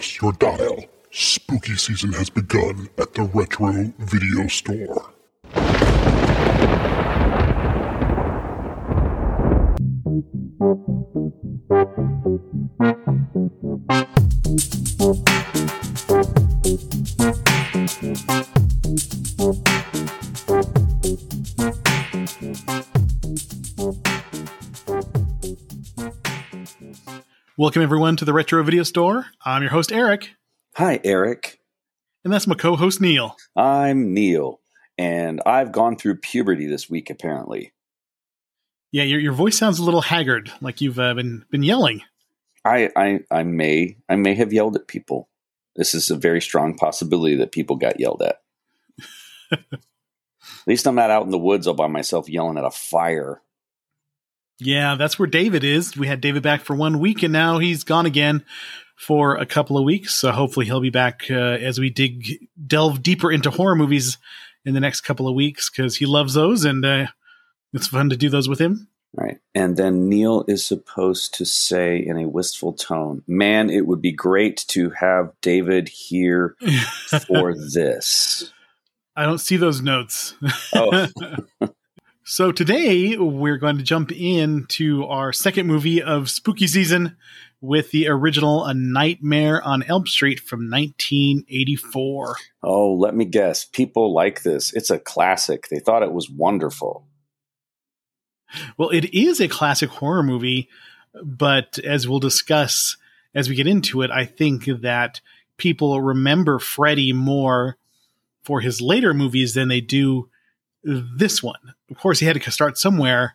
adjust your dial. Spooky season has begun at the Retro Video Store. Welcome, everyone, to the Retro Video Store. I'm your host, Eric, Hi, Eric. and that's my co host, Neil. I'm Neil, and I've gone through puberty this week, apparently. Yeah, your, your voice sounds a little haggard, like you've uh, been, been yelling. I, I, I may, I may have yelled at people. This is a very strong possibility that people got yelled at. at least I'm not out in the woods all by myself yelling at a fire. Yeah, that's where David is. We had David back for one week, and now he's gone again for a couple of weeks. So hopefully he'll be back uh, as we dig delve deeper into horror movies in the next couple of weeks because he loves those, and uh, it's fun to do those with him. Right. And then Neil is supposed to say in a wistful tone, Man, it would be great to have David here for this. I don't see those notes. Oh. so today we're going to jump into our second movie of spooky season with the original A Nightmare on Elm Street from 1984. Oh, let me guess. People like this. It's a classic. They thought it was wonderful. Well, it is a classic horror movie, but as we'll discuss as we get into it, I think that people remember Freddy more for his later movies than they do this one. Of course, he had to start somewhere,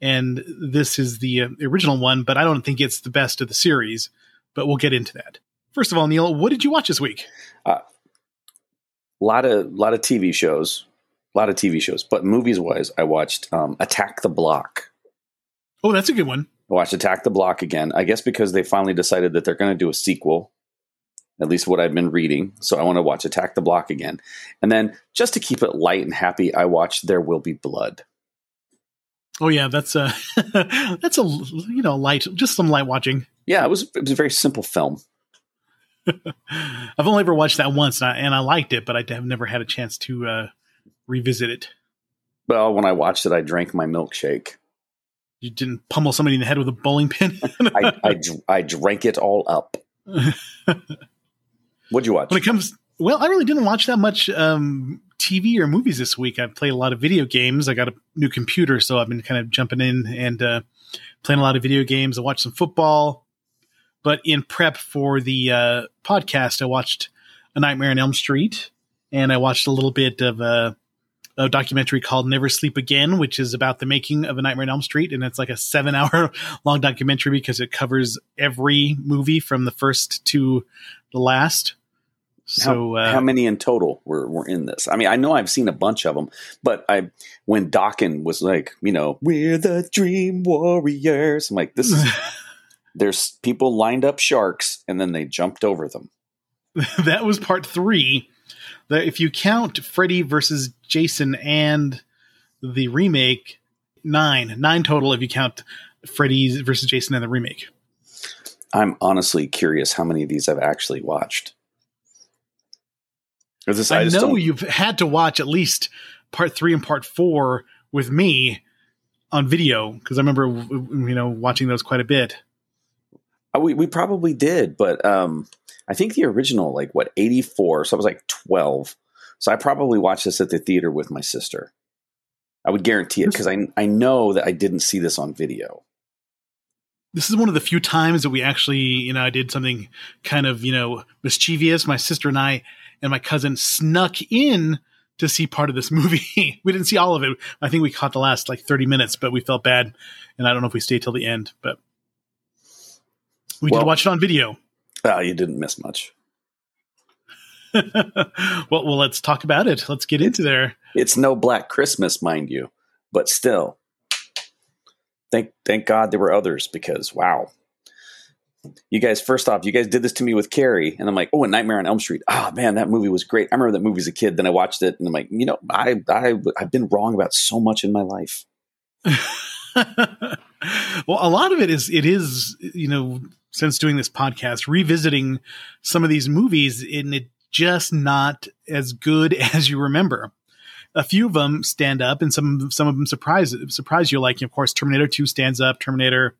and this is the uh, original one, but I don't think it's the best of the series. But we'll get into that. First of all, Neil, what did you watch this week? A lot of lot of TV shows, a lot of TV shows, but movies wise, I watched um, Attack the Block. Oh, that's a good one. I watched Attack the Block again. I guess because they finally decided that they're going to do a sequel. At least what I've been reading. So I want to watch Attack the Block again. And then just to keep it light and happy, I watched There Will Be Blood. Oh yeah, that's a that's a you know light, just some light watching. Yeah, it was it was a very simple film. I've only ever watched that once, and I, and I liked it, but I have never had a chance to uh, revisit it. Well, when I watched it, I drank my milkshake. You didn't pummel somebody in the head with a bowling pin. I, I, I drank it all up. What'd you watch? when it comes, well, I really didn't watch that much um, TV or movies this week. I played a lot of video games. I got a new computer, so I've been kind of jumping in and uh, playing a lot of video games. I watched some football, but in prep for the uh, podcast, I watched A Nightmare on Elm Street, and I watched a little bit of a, a documentary called Never Sleep Again, which is about the making of A Nightmare on Elm Street, and it's like a seven-hour long documentary because it covers every movie from the first to the last. So, how, uh, how many in total were, were in this? I mean, I know I've seen a bunch of them, but I when Dokken was like, you know, we're the Dream Warriors. I'm like, this is there's people lined up sharks, and then they jumped over them. that was part three. The, if you count Freddy versus Jason and the remake, nine, nine total. If you count Freddy versus Jason and the remake, I'm honestly curious how many of these I've actually watched. This, I, just know you've had to watch at least part three and part four with me on video because I remember you know watching those quite a bit. Uh, We we probably did, but um, I think the original, like what, eighty four. So I was like twelve. So I probably watched this at the theater with my sister. I would guarantee it because I I know that I didn't see this on video. this is one of the few times that we actually, you know, I did something kind of, you know, mischievous. My sister and I and my cousin snuck in to see part of this movie. we didn't see all of it. I think we caught the last like 30 minutes, but we felt bad. And I don't know if we stayed till the end, but we Well- did watch it on video. Ah, you didn't miss much. well, well, let's talk about it. Let's get into there. It's no Black Christmas, mind you, but still, thank thank God there were others because wow, you guys. First off, you guys did this to me with Carrie, and I'm like, oh, a Nightmare on Elm Street. Ah, man, that movie was great. I remember that movie as a kid. Then I watched it, and I'm like, you know, I I I've been wrong about so much in my life. well, a lot of it is it is you know since doing this podcast, revisiting some of these movies, and it just not as good as you remember. A few of them stand up, and some some of them surprise surprise you. Like of course, Terminator Two stands up. Terminator,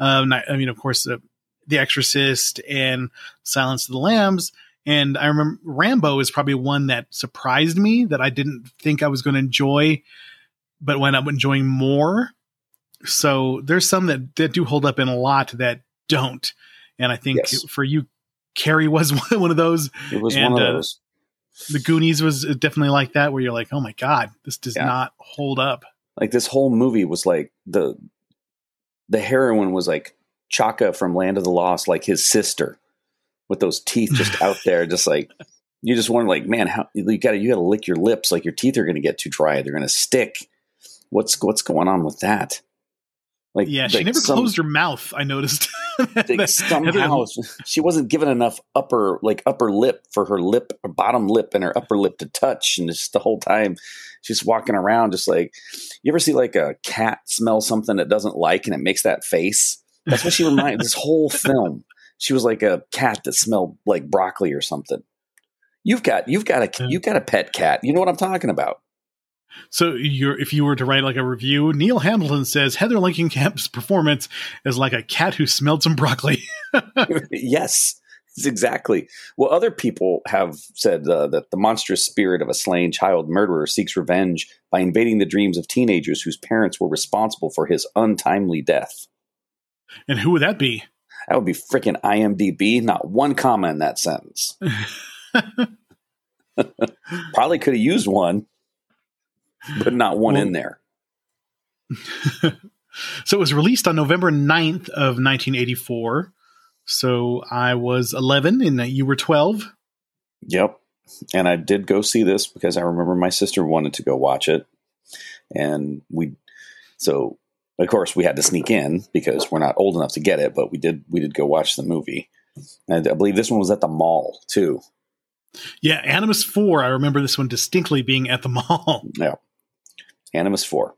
um, I mean, of course, uh, The Exorcist and Silence of the Lambs. And I remember Rambo is probably one that surprised me that I didn't think I was going to enjoy, but wound up enjoying more. So there's some that, that do hold up in a lot that don't. And I think Yes. for you, Carrie was one of those. It was And, one of uh, those. The Goonies was definitely like that, where you're like, oh my God, this does Yeah. not hold up. Like this whole movie was like the the heroine was like Chaka from Land of the Lost, like his sister, with those teeth just out there, just like you just wonder, like, man, how you got to you got to lick your lips, like your teeth are going to get too dry, they're going to stick. What's what's going on with that? Like, Yeah, she like never some- closed her mouth, I noticed. like somehow she wasn't given enough upper like upper lip for her lip or bottom lip and her upper lip to touch and just the whole time she's walking around just like you ever see like a cat smell something it doesn't like and it makes that face that's what she reminded this whole film she was like a cat that smelled like broccoli or something you've got you've got a you've got a pet cat you know what i'm talking about So you're if you were to write like a review, Neil Hamilton says Heather Langenkamp's performance is like a cat who smelled some broccoli. yes, exactly. Well, other people have said uh, that the monstrous spirit of a slain child murderer seeks revenge by invading the dreams of teenagers whose parents were responsible for his untimely death. And who would that be? That would be freaking IMDb. Not one comma in that sentence. Probably could have used one, but not one Well- in there. So it was released on November 9th of 1984. So I was 11 and you were 12. Yep. And I did go see this because I remember my sister wanted to go watch it. And we, so of course we had to sneak in because we're not old enough to get it, but we did, we did go watch the movie. And I believe this one was at the mall too. Yeah, Animus 4. I remember this one distinctly being at the mall. Yeah. Animus 4.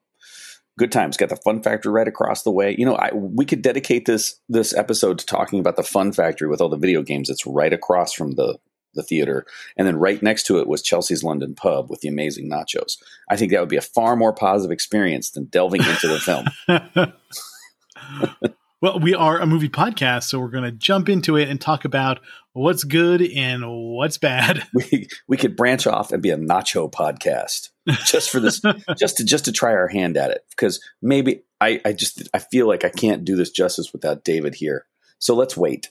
Good times. Got the fun factory right across the way. You know, I, we could dedicate this this episode to talking about the fun factory with all the video games. It's right across from the the theater, and then right next to it was Chelsea's London Pub with the amazing nachos. I think that would be a far more positive experience than delving into the film. well, we are a movie podcast, so we're going to jump into it and talk about what's good and what's bad. We we could branch off and be a nacho podcast just for this, just to just to try our hand at it because maybe I I just I feel like I can't do this justice without David here. So let's wait.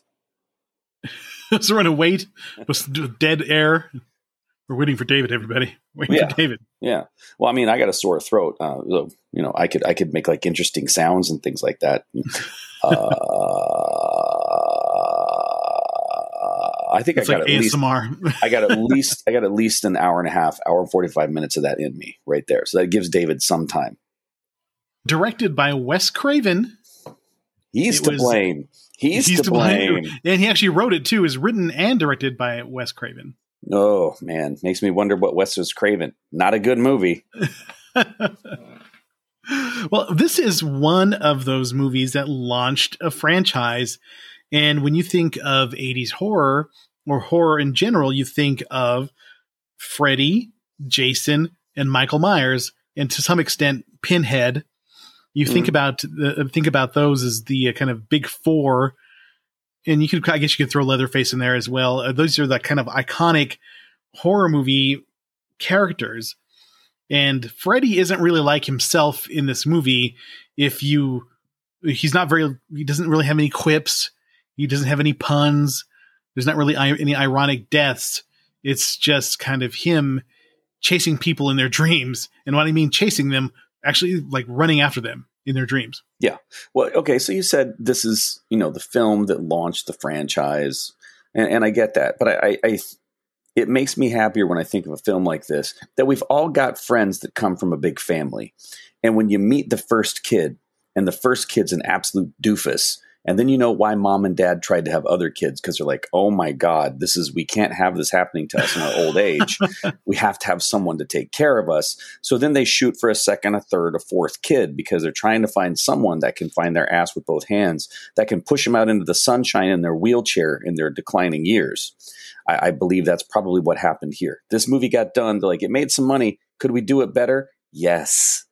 So we're going to wait with dead air. We're waiting for David, everybody. Waiting Yeah. for David. Yeah. Well, I mean, I got a sore throat. Uh, so, you know, I could I could make like interesting sounds and things like that. Uh, I think It's I got like at least I got at least I got at least an hour and a half, hour and forty five minutes of that in me right there. So that gives David some time. Directed by Wes Craven. He's It to was- blame. He's, to, blame. And he actually wrote it too. Is written and directed by Wes Craven. Oh man, makes me wonder what Wes was craving. Not a good movie. well, this is one of those movies that launched a franchise. And when you think of 80s horror or horror in general, you think of Freddy, Jason, and Michael Myers, and to some extent, Pinhead. You think Mm. about the, think about those as the uh, kind of big four, and you could I guess you could throw Leatherface in there as well. Uh, those are the kind of iconic horror movie characters. And Freddy isn't really like himself in this movie. If you, he's not very, he doesn't really have any quips. He doesn't have any puns. There's not really any ironic deaths. It's just kind of him chasing people in their dreams. And what I mean chasing them, actually like running after them in their dreams. Yeah. Well, okay, so you said this is you know the film that launched the franchise, and, and I get that, but I, I, I it makes me happier when I think of a film like this that we've all got friends that come from a big family, and when you meet the first kid, and the first kid's an absolute doofus, And then you know why mom and dad tried to have other kids because they're like, oh my God, this is, we can't have this happening to us in our old age. we have to have someone to take care of us. So then they shoot for a second, a third, a fourth kid because they're trying to find someone that can find their ass with both hands, that can push them out into the sunshine in their wheelchair in their declining years. I, I believe that's probably what happened here. This movie got done, like, it made some money. Could we do it better? Yes.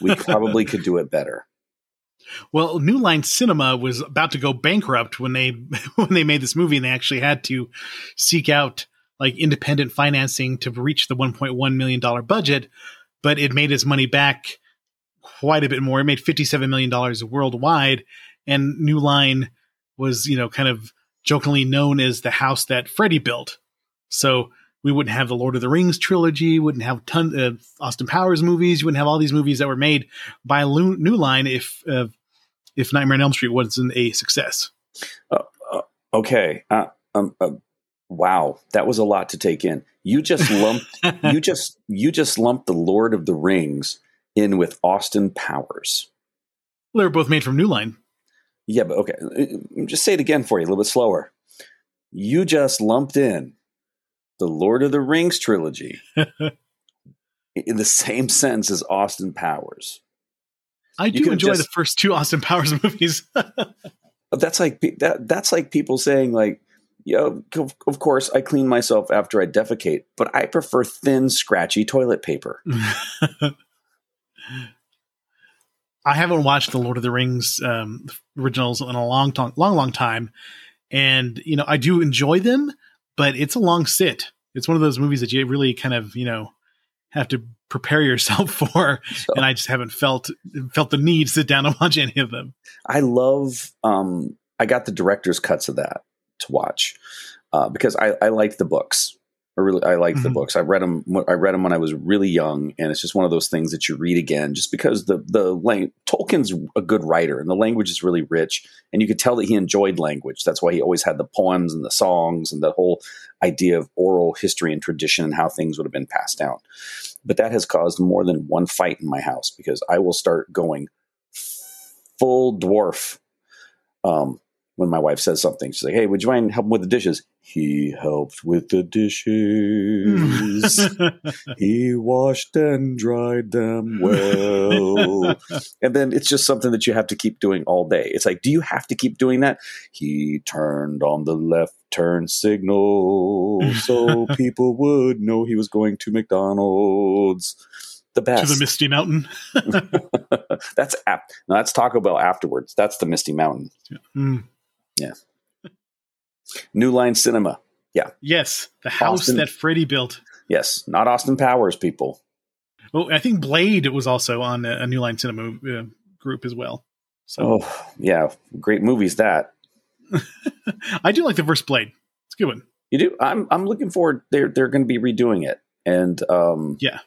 We probably could do it better. Well, New Line Cinema was about to go bankrupt when they when they made this movie, and they actually had to seek out like independent financing to reach the 1.1 million dollar budget. But it made its money back quite a bit more. It made 57 million dollars worldwide, and New Line was you know kind of jokingly known as the house that Freddy built. So we wouldn't have the Lord of the Rings trilogy, wouldn't have ton of Austin Powers movies, you wouldn't have all these movies that were made by New Line if uh, if Nightmare on Elm Street wasn't a success. Uh, uh, okay, uh, um, uh, wow, that was a lot to take in. You just lumped you just you just lumped the Lord of the Rings in with Austin Powers. Well, they were both made from New Line. Yeah, but okay, uh, just say it again for you, a little bit slower. You just lumped in the Lord of the Rings trilogy in the same sense as Austin Powers. I do enjoy just, the first two Austin Powers movies. that's like that. That's like people saying like, "Yo, of, of course I clean myself after I defecate, but I prefer thin, scratchy toilet paper." I haven't watched the Lord of the Rings um, originals in a long, long, long, long time, and you know I do enjoy them, but it's a long sit. It's one of those movies that you really kind of, you know, have to prepare yourself for. So, and I just haven't felt felt the need to sit down and watch any of them. I love um I got the director's cuts of that to watch. Uh, because I, I liked the books. I really I like mm-hmm. the books. I read them. I read them when I was really young, and it's just one of those things that you read again, just because the the lang- Tolkien's a good writer, and the language is really rich, and you could tell that he enjoyed language. That's why he always had the poems and the songs and the whole idea of oral history and tradition and how things would have been passed down. But that has caused more than one fight in my house because I will start going full dwarf um, when my wife says something. She's like, "Hey, would you mind helping with the dishes?" He helped with the dishes. he washed and dried them well. and then it's just something that you have to keep doing all day. It's like, do you have to keep doing that? He turned on the left turn signal so people would know he was going to McDonald's. The best. To the Misty Mountain. that's ap- no, that's Taco Bell afterwards. That's the Misty Mountain. Mm. Yeah. New Line Cinema. Yeah. Yes, the house Austin, that Freddy built. Yes, not Austin Powers, people. Oh, I think Blade was also on a, New Line Cinema uh, group as well. So. Oh, yeah, great movies that. I do like the first Blade. It's a good one. You do. I'm I'm looking forward. They're they're going to be redoing it, and um, yeah.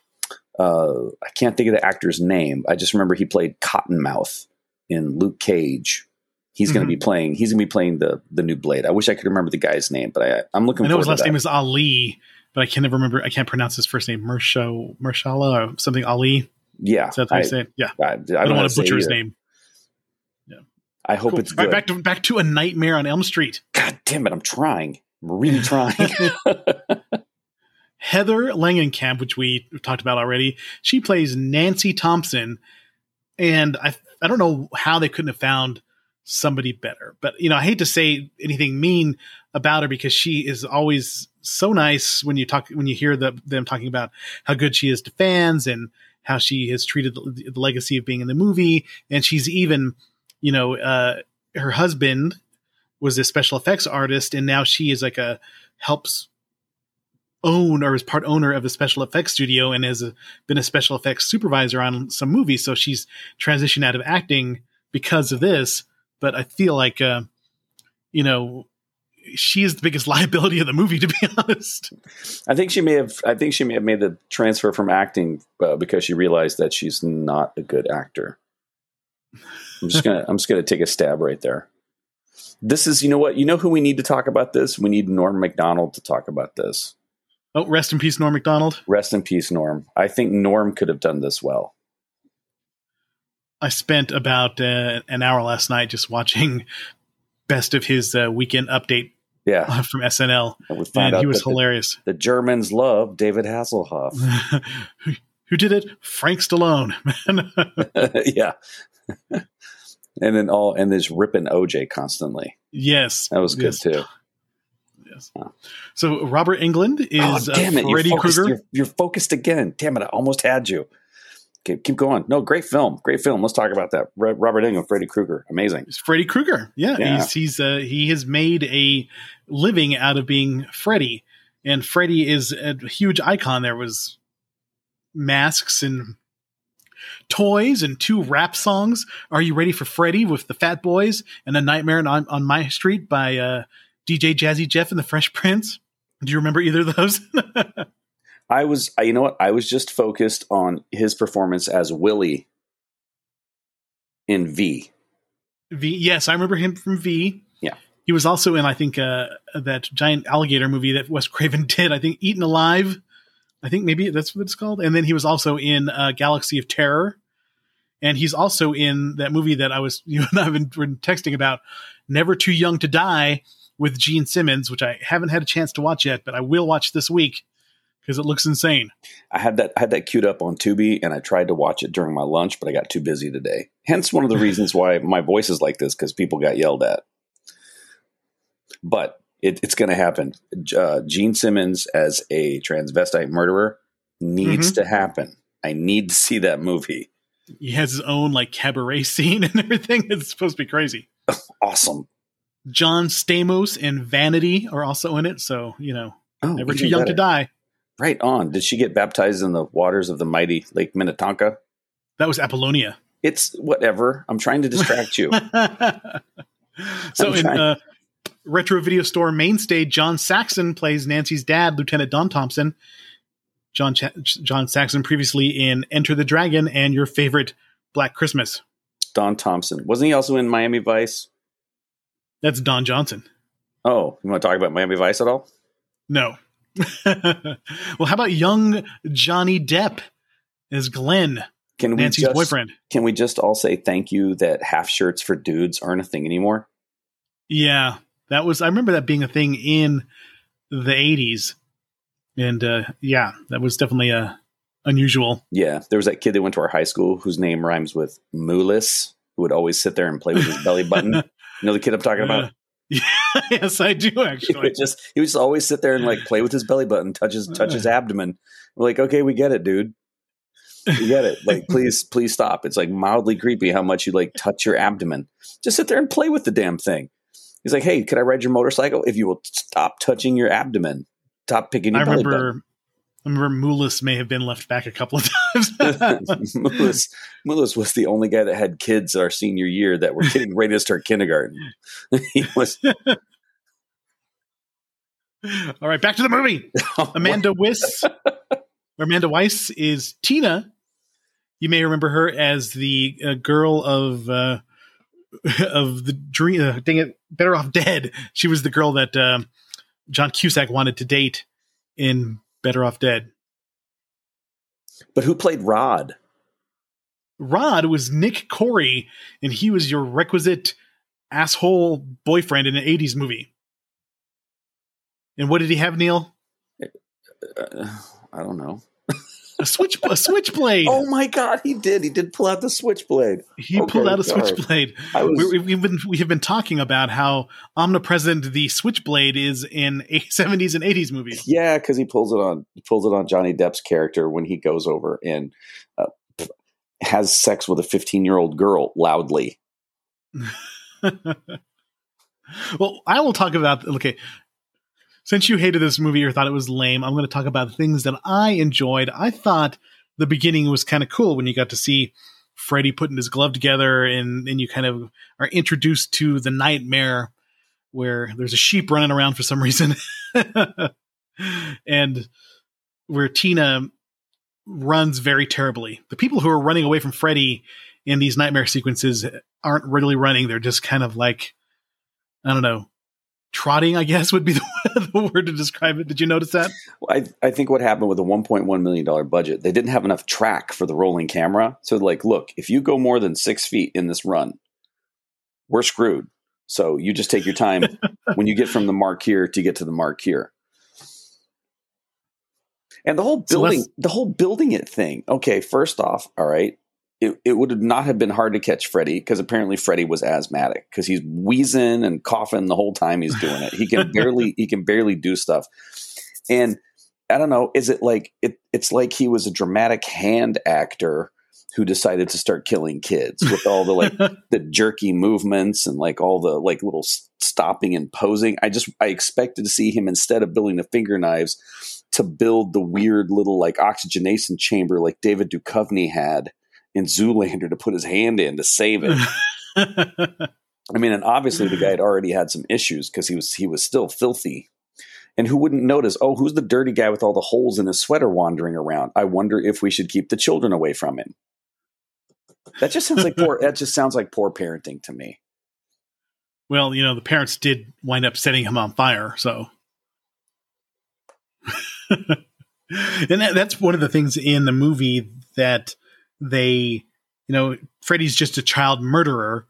Uh, I can't think of the actor's name. I just remember he played Cottonmouth in Luke Cage He's mm-hmm. going to be playing. He's going to be playing the the new Blade. I wish I could remember the guy's name, but I, I'm looking. I know his last name is Ali, but I can't never remember. I can't pronounce his first name. Mersho Mershala or something. Ali. Yeah, that's what I, say. Yeah, I, I, don't, don't want to butcher his name. Yeah, I hope cool. it's good. Right, back to back to a Nightmare on Elm Street. God damn it! I'm trying. I'm really trying. Heather Langenkamp, which we talked about already, she plays Nancy Thompson, and I I don't know how they couldn't have found somebody better. But you know, I hate to say anything mean about her because she is always so nice when you talk when you hear the, them talking about how good she is to fans and how she has treated the, the legacy of being in the movie. And she's even, you know, uh, her husband was a special effects artist, and now she is like a helps own or is part owner of a special effects studio and has a, been a special effects supervisor on some movies. So she's transitioned out of acting because of this but I feel like, uh, you know, she is the biggest liability of the movie, to be honest. I think she may have. I think she may have made the transfer from acting uh, because she realized that she's not a good actor. I'm just gonna. I'm just gonna take a stab right there. This is, you know what? You know who we need to talk about this? We need Norm Macdonald to talk about this. Oh, rest in peace, Norm Macdonald. Rest in peace, Norm. I think Norm could have done this well. I spent about uh, an hour last night just watching best of his uh, weekend update Yeah, from SNL, and and he was that the, hilarious. the Germans love David Hasselhoff. who, who did it? Frank Stallone. Man. Yeah, and then all and this ripping OJ constantly. yes, That was good yes, too. Yes. Oh. So Robert Englund is oh, damn it! Freddy Krueger. you're, you're focused again. Damn it! I almost had you. Okay, keep going. No, great film. Great film. Let's talk about that. Robert Englund, Freddy Krueger, amazing. It's Freddy Krueger. Yeah, Yeah. he's he's uh, he has made a living out of being Freddy, and Freddy is a huge icon. There was masks and toys and two rap songs. Are you ready for Freddy with the Fat Boys and a Nightmare on on My Street by uh, DJ Jazzy Jeff and the Fresh Prince? Do you remember either of those? I was, I- you know what? I was just focused on his performance as Willie in V. V. Yes, I remember him from V. Yeah. He was also in, I think, uh, that giant alligator movie that Wes Craven did. I think Eaten Alive. I think maybe that's what it's called. And then he was also in uh, Galaxy of Terror. And he's also in that movie that I was you and I have been, been texting about, Never Too Young to Die, with Gene Simmons, which I haven't had a chance to watch yet, but I will watch this week because it looks insane. I had that I had that queued up on Tubi, and I tried to watch it during my lunch, but I got too busy today. Hence, one of the reasons why my voice is like this because people got yelled at. But it, it's going to happen. Uh, Gene Simmons as a transvestite murderer needs to happen. I need to see that movie. He has his own like cabaret scene and everything. It's supposed to be crazy. Awesome. John Stamos and Vanity are also in it. So, you know, Oh, never too young to die. Right on. Did she get baptized in the waters of the mighty Lake Minnetonka? That was Apollonia. It's whatever. I'm trying to distract you. so in uh, retro video store mainstay, John Saxon plays Nancy's dad, Lieutenant Don Thompson. John Ch- John Saxon previously in Enter the Dragon and your favorite Black Christmas. Don Thompson. Wasn't he also in Miami Vice? That's Don Johnson. Oh, you want to talk about Miami Vice at all? No. well, how about young Johnny Depp as Glenn, Can we Nancy's just, boyfriend? Can we just all say thank you that half shirts for dudes aren't a thing anymore? Yeah, that was. I remember that being a thing in the '80s, and uh, yeah, that was definitely uh, unusual. Yeah, there was that kid that went to our high school whose name rhymes with Moolis, who would always sit there and play with his belly button. You know the kid I'm talking about? Uh, yes, I do He actually. would just he would just always sit there and like play with his belly button, touch his touch his abdomen. We're like, okay, we get it, dude. We get it. Like, please, please stop. It's like mildly creepy how much you like touch your abdomen. Just sit there and play with the damn thing. He's like, hey, could I ride your motorcycle if you will stop touching your abdomen? Stop picking your I belly remember. I remember Moolis may have been left back a couple of times. Mullis, Mullis was the only guy that had kids our senior year that were getting ready to start kindergarten. he was All right, back to the movie. Amanda Weiss, or Amanda Wyss is Tina. You may remember her as the uh, girl of uh, of the dream. Uh, dang it, Better Off Dead. She was the girl that um John Cusack wanted to date in Better Off Dead. But who played Rod? Rod was Nick Corri, and he was your requisite asshole boyfriend in an '80s movie. And what did he have, Neil? Uh, I don't know. A switch, a switchblade. Oh my god, he did. He did pull out the switchblade. He Okay, pulled out a sorry. switchblade. Was We, we've been we have been talking about how omnipresent the switchblade is in 70s and 80s movies. Yeah, because he pulls it on he pulls it on Johnny Depp's character when he goes over and uh, has sex with a 15 year old girl loudly. well, I will talk about okay. Since you hated this movie or thought it was lame, I'm going to talk about things that I enjoyed. I thought the beginning was kind of cool when you got to see Freddy putting his glove together and and you kind of are introduced to the nightmare where there's a sheep running around for some reason. and where Tina runs very terribly. The people who are running away from Freddy in these nightmare sequences aren't really running. They're just kind of like, I don't know, trotting, I guess would be the, the, word to describe it. Did you notice that? I, I think what happened with a $1.1 million budget, they didn't have enough track for the rolling camera. So, like, look, if you go more than six feet in this run, we're screwed. So you just take your time when you get from the mark here to get to the mark here. And the whole building, so the whole building it thing. Okay, first off, all right, it, it would not have been hard to catch Freddy because apparently Freddy was asthmatic because he's wheezing and coughing the whole time he's doing it. He can barely he can barely do stuff. And I don't know, is it like it, it's like he was a dramatic hand actor who decided to start killing kids with all the like the jerky movements and like all the like little stopping and posing. I just I expected to see him instead of building the finger knives to build the weird little like oxygenation chamber like David Duchovny had in Zoolander to put his hand in to save it. I mean, and obviously the guy had already had some issues because he was he was still filthy. And who wouldn't notice? Oh, who's the dirty guy with all the holes in his sweater wandering around? I wonder if we should keep the children away from him. That just sounds like poor. that just sounds like poor parenting to me. Well, you know, the parents did wind up setting him on fire, so and that, that's one of the things in the movie that they, you know, Freddy's just a child murderer.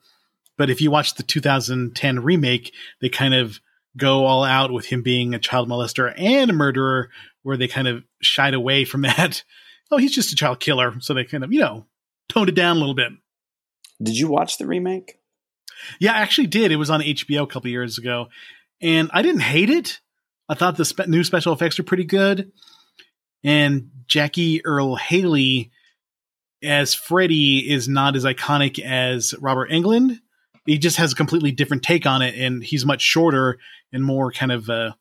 But if you watch the 2010 remake, they kind of go all out with him being a child molester and a murderer, where they kind of shied away from that. oh, he's just a child killer. So they kind of, you know, toned it down a little bit. Did you watch the remake? Yeah, I actually did. It was on HBO a couple years ago. And I didn't hate it. I thought the spe- new special effects were pretty good. And Jackie Earle Haley as Freddy is not as iconic as Robert Englund. He just has a completely different take on it, and he's much shorter and more kind of uh,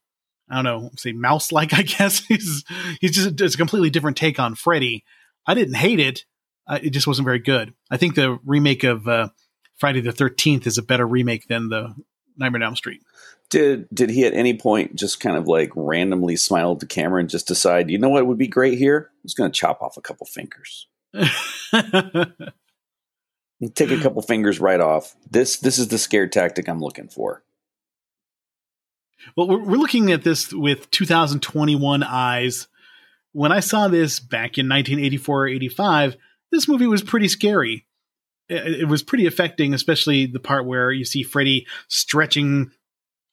I don't know, say mouse like. I guess he's he's just it's a completely different take on Freddy. I didn't hate it. It just wasn't very good. I think the remake of uh, Friday the Thirteenth is a better remake than the Nightmare on Elm Street. Did did he at any point just kind of like randomly smile at the camera and just decide, you know what would be great here? I'm just going to chop off a couple fingers. Take a couple fingers right off. This this is the scare tactic I'm looking for. Well, we're, we're looking at this with 2021 eyes. When I saw this back in 1984 or 85, this movie was pretty scary. It, it was pretty affecting, especially the part where you see Freddy stretching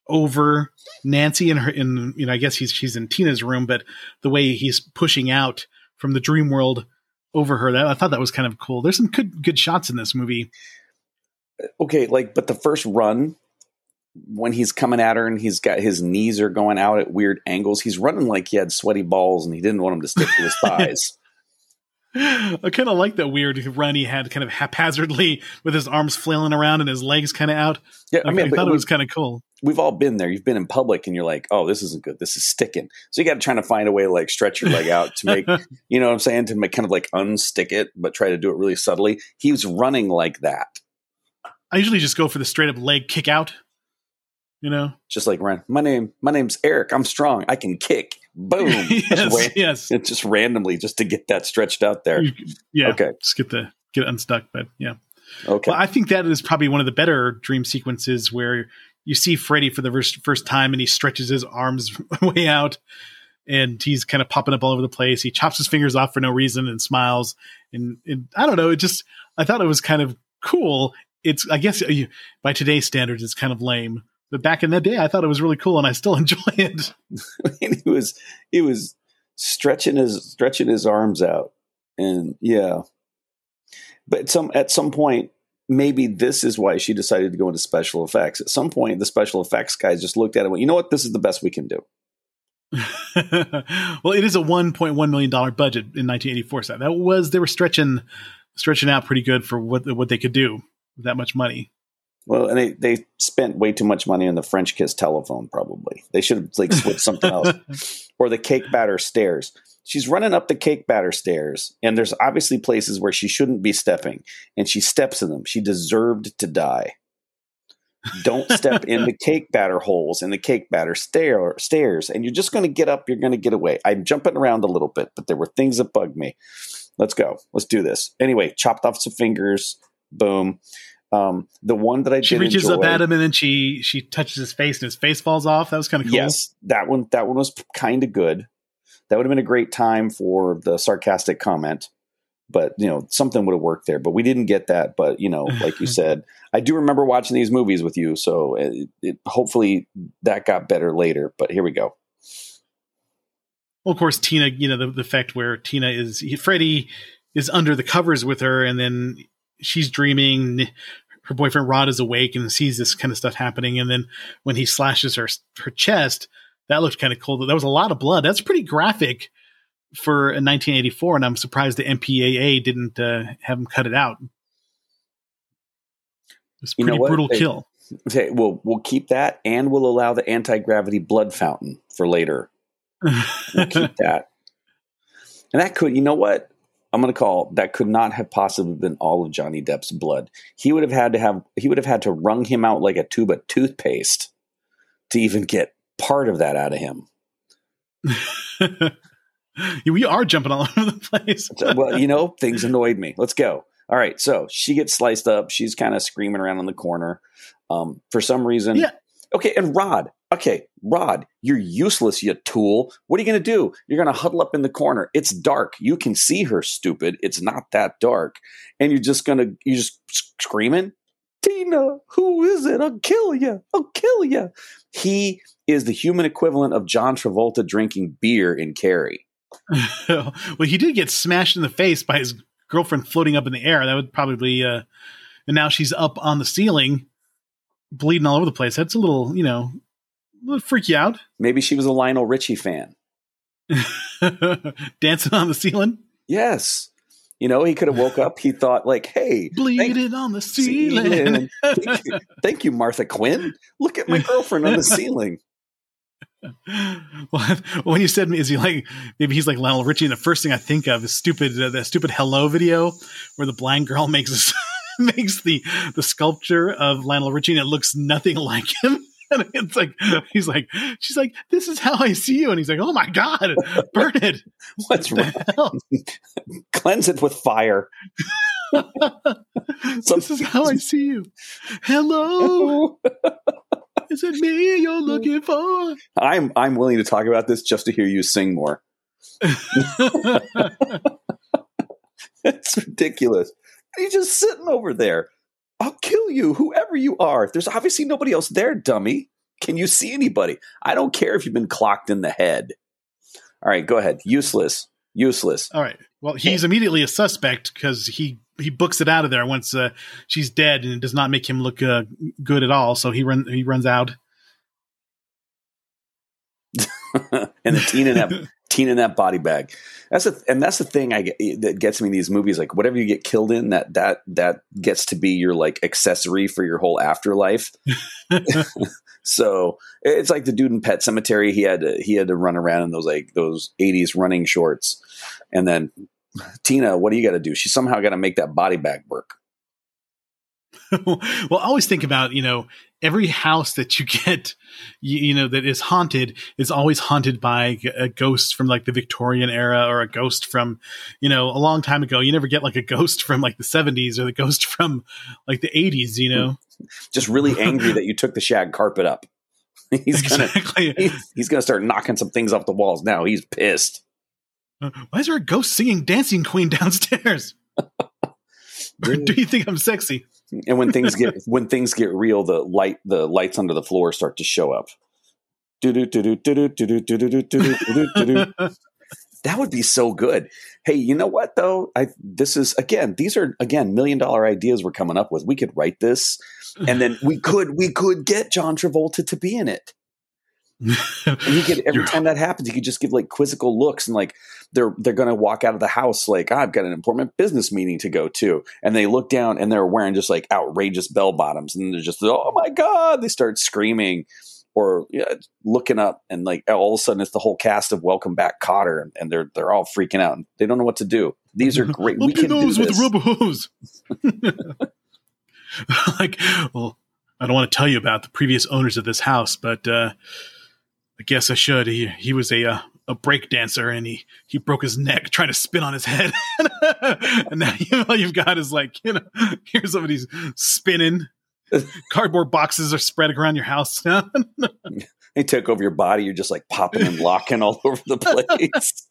over Nancy in her in you know I guess he's she's in Tina's room, but the way he's pushing out from the dream world over her, that I thought that was kind of cool. There's some good good shots in this movie. Okay, like but the first run when he's coming at her and he's got his knees are going out at weird angles, he's running like he had sweaty balls and he didn't want them to stick to his thighs. I kind of like that weird run he had, kind of haphazardly with his arms flailing around and his legs kind of out. Yeah, I mean, I thought it was kind of cool. We've all been there. You've been in public and you're like, "Oh, this isn't good. This is sticking." So you got to try to find a way to like stretch your leg out to make, you know, what I'm saying, to make kind of like unstick it, but try to do it really subtly. He was running like that. I usually just go for the straight up leg kick out. You know, just like run. My name, my name's Eric. I'm strong. I can kick boom. yes, just ran, yes. It's just randomly just to get that stretched out there. Yeah. Okay. Just get the get it unstuck. But yeah. Okay. Well, I think that is probably one of the better dream sequences where you see Freddy for the first first time and he stretches his arms way out and he's kind of popping up all over the place. He chops his fingers off for no reason and smiles. And, and I don't know. It just I thought it was kind of cool. It's I guess uh, by today's standards, it's kind of lame but back in that day, I thought it was really cool, and I still enjoy it. he was he was stretching his stretching his arms out, and yeah. But some at some point, maybe this is why she decided to go into special effects. At some point, the special effects guys just looked at it and went, "You know what? This is the best we can do." well, it is a 1.1 million dollar budget in 1984. So that was they were stretching stretching out pretty good for what what they could do with that much money. Well, and they, they spent way too much money on the French kiss telephone. Probably they should have like switched something else, or the cake batter stairs. She's running up the cake batter stairs, and there's obviously places where she shouldn't be stepping, and she steps in them. She deserved to die. Don't step in the cake batter holes in the cake batter stair, stairs, and you're just going to get up. You're going to get away. I'm jumping around a little bit, but there were things that bugged me. Let's go. Let's do this. Anyway, chopped off some fingers. Boom Um, the one that I She did reaches enjoy, up at him and then she she touches his face and his face falls off. That was kind of cool. Yes, that one that one was kind of good. That would have been a great time for the sarcastic comment, but you know something would have worked there. But we didn't get that. But you know, like you said, I do remember watching these movies with you, so it, it, hopefully that got better later. But here we go. Well, of course, Tina. You know the the fact where Tina is Freddy is under the covers with her, and then she's dreaming. Her boyfriend Rod is awake and sees this kind of stuff happening, and then when he slashes her her chest, that looked kind of cool. That was a lot of blood. That's pretty graphic for a 1984, and I'm surprised the MPAA didn't uh, have him cut it out. It's You know pretty brutal They- kill. Okay, we'll we'll keep that, and we'll allow the anti gravity blood fountain for later. We'll keep that. And that could, you know what? I'm going to call that could not have possibly been all of Johnny Depp's blood. He would have had to have he would have had to wrung him out like a tube of toothpaste to even get part of that out of him. we are jumping all over the place. Well, you know, things annoyed me. Let's go. All right, so she gets sliced up. She's kind of screaming around in the corner. Um, for some reason, Yeah. Okay, and Rod. Okay, Rod, you're useless, you tool. What are you going to do? You're going to huddle up in the corner. It's dark. You can see her, stupid. It's not that dark, and you're just going to you're just screaming, Tina, who is it? I'll kill you. I'll kill you. He is the human equivalent of John Travolta drinking beer in Carrie. well, he did get smashed in the face by his girlfriend floating up in the air. That would probably, uh, and now she's up on the ceiling, bleeding all over the place. That's a little, you know, freak you out. Maybe she was a Lionel Richie fan. Dancing on the ceiling, Yes. You know, he could have woke up. He thought, like, hey, thank, bleeding on the ceiling. ceiling. thank, you, thank you, Martha Quinn. Look at my girlfriend on the ceiling. well, when you said, "Is he like maybe he's like Lionel Richie?" And the first thing I think of is stupid uh, that stupid "Hello" video where the blind girl makes makes the the sculpture of Lionel Richie and it looks nothing like him. And it's like he's like she's like this is how I see you, and he's like, "Oh my god, burn it!" What's What wrong? Cleanse it with fire. this is how I see you. Hello, is it me you're looking for? I'm I'm willing to talk about this just to hear you sing more. It's ridiculous. He's just sitting over there. I'll kill you, whoever you are. There's obviously nobody else there, dummy. Can you see anybody? I don't care if you've been clocked in the head. All right, go ahead. Useless. Useless. All right. Well, he's immediately a suspect because he he books it out of there once uh, she's dead, and it does not make him look uh, good at all. So he run he runs out. and the teen and that teen in that body bag. That's a, and that's the thing I get, eh, that gets me in these movies. Like whatever you get killed in, that that that gets to be your like accessory for your whole afterlife. so it's like the dude in Pet Sematary. He had to he had to run around in those like those '80s running shorts, and then Tina, what do you got to do? She somehow got to make that body bag work. well, I always think about you know every house that you get, you, you know that is haunted is always haunted by a ghost from like the Victorian era or a ghost from you know a long time ago. You never get like a ghost from like the seventies or the ghost from like the eighties. You know, Just really angry that you took the shag carpet up. He's gonna exactly. he's, he's gonna start knocking some things off the walls now. He's pissed. Uh, why is there a ghost singing Dancing Queen downstairs? Do you think I'm sexy? And when things get when things get real, the light the lights under the floor start to show up. That would be so good. Hey, you know what though? I this is again, these are again million dollar ideas we're coming up with. We could write this and then we could we could get John Travolta to be in it. And he could every You're- time that happens, he could just give like quizzical looks and like they're they're gonna walk out of the house like I've got an important business meeting to go to, and they look down and they're wearing just like outrageous bell bottoms, and they're just oh my god, they start screaming or yeah, looking up, and like all of a sudden it's the whole cast of Welcome Back Kotter, and, and they're they're all freaking out, and they don't know what to do. These are great. we can do with rubber hose. like, well, I don't want to tell you about the previous owners of this house, but uh, I guess I should. He he was a uh, a break dancer and he he broke his neck trying to spin on his head. And now you, all you've got is like you know here's somebody's spinning. Cardboard boxes are spread around your house. They took over your body. You're just like popping and locking all over the place.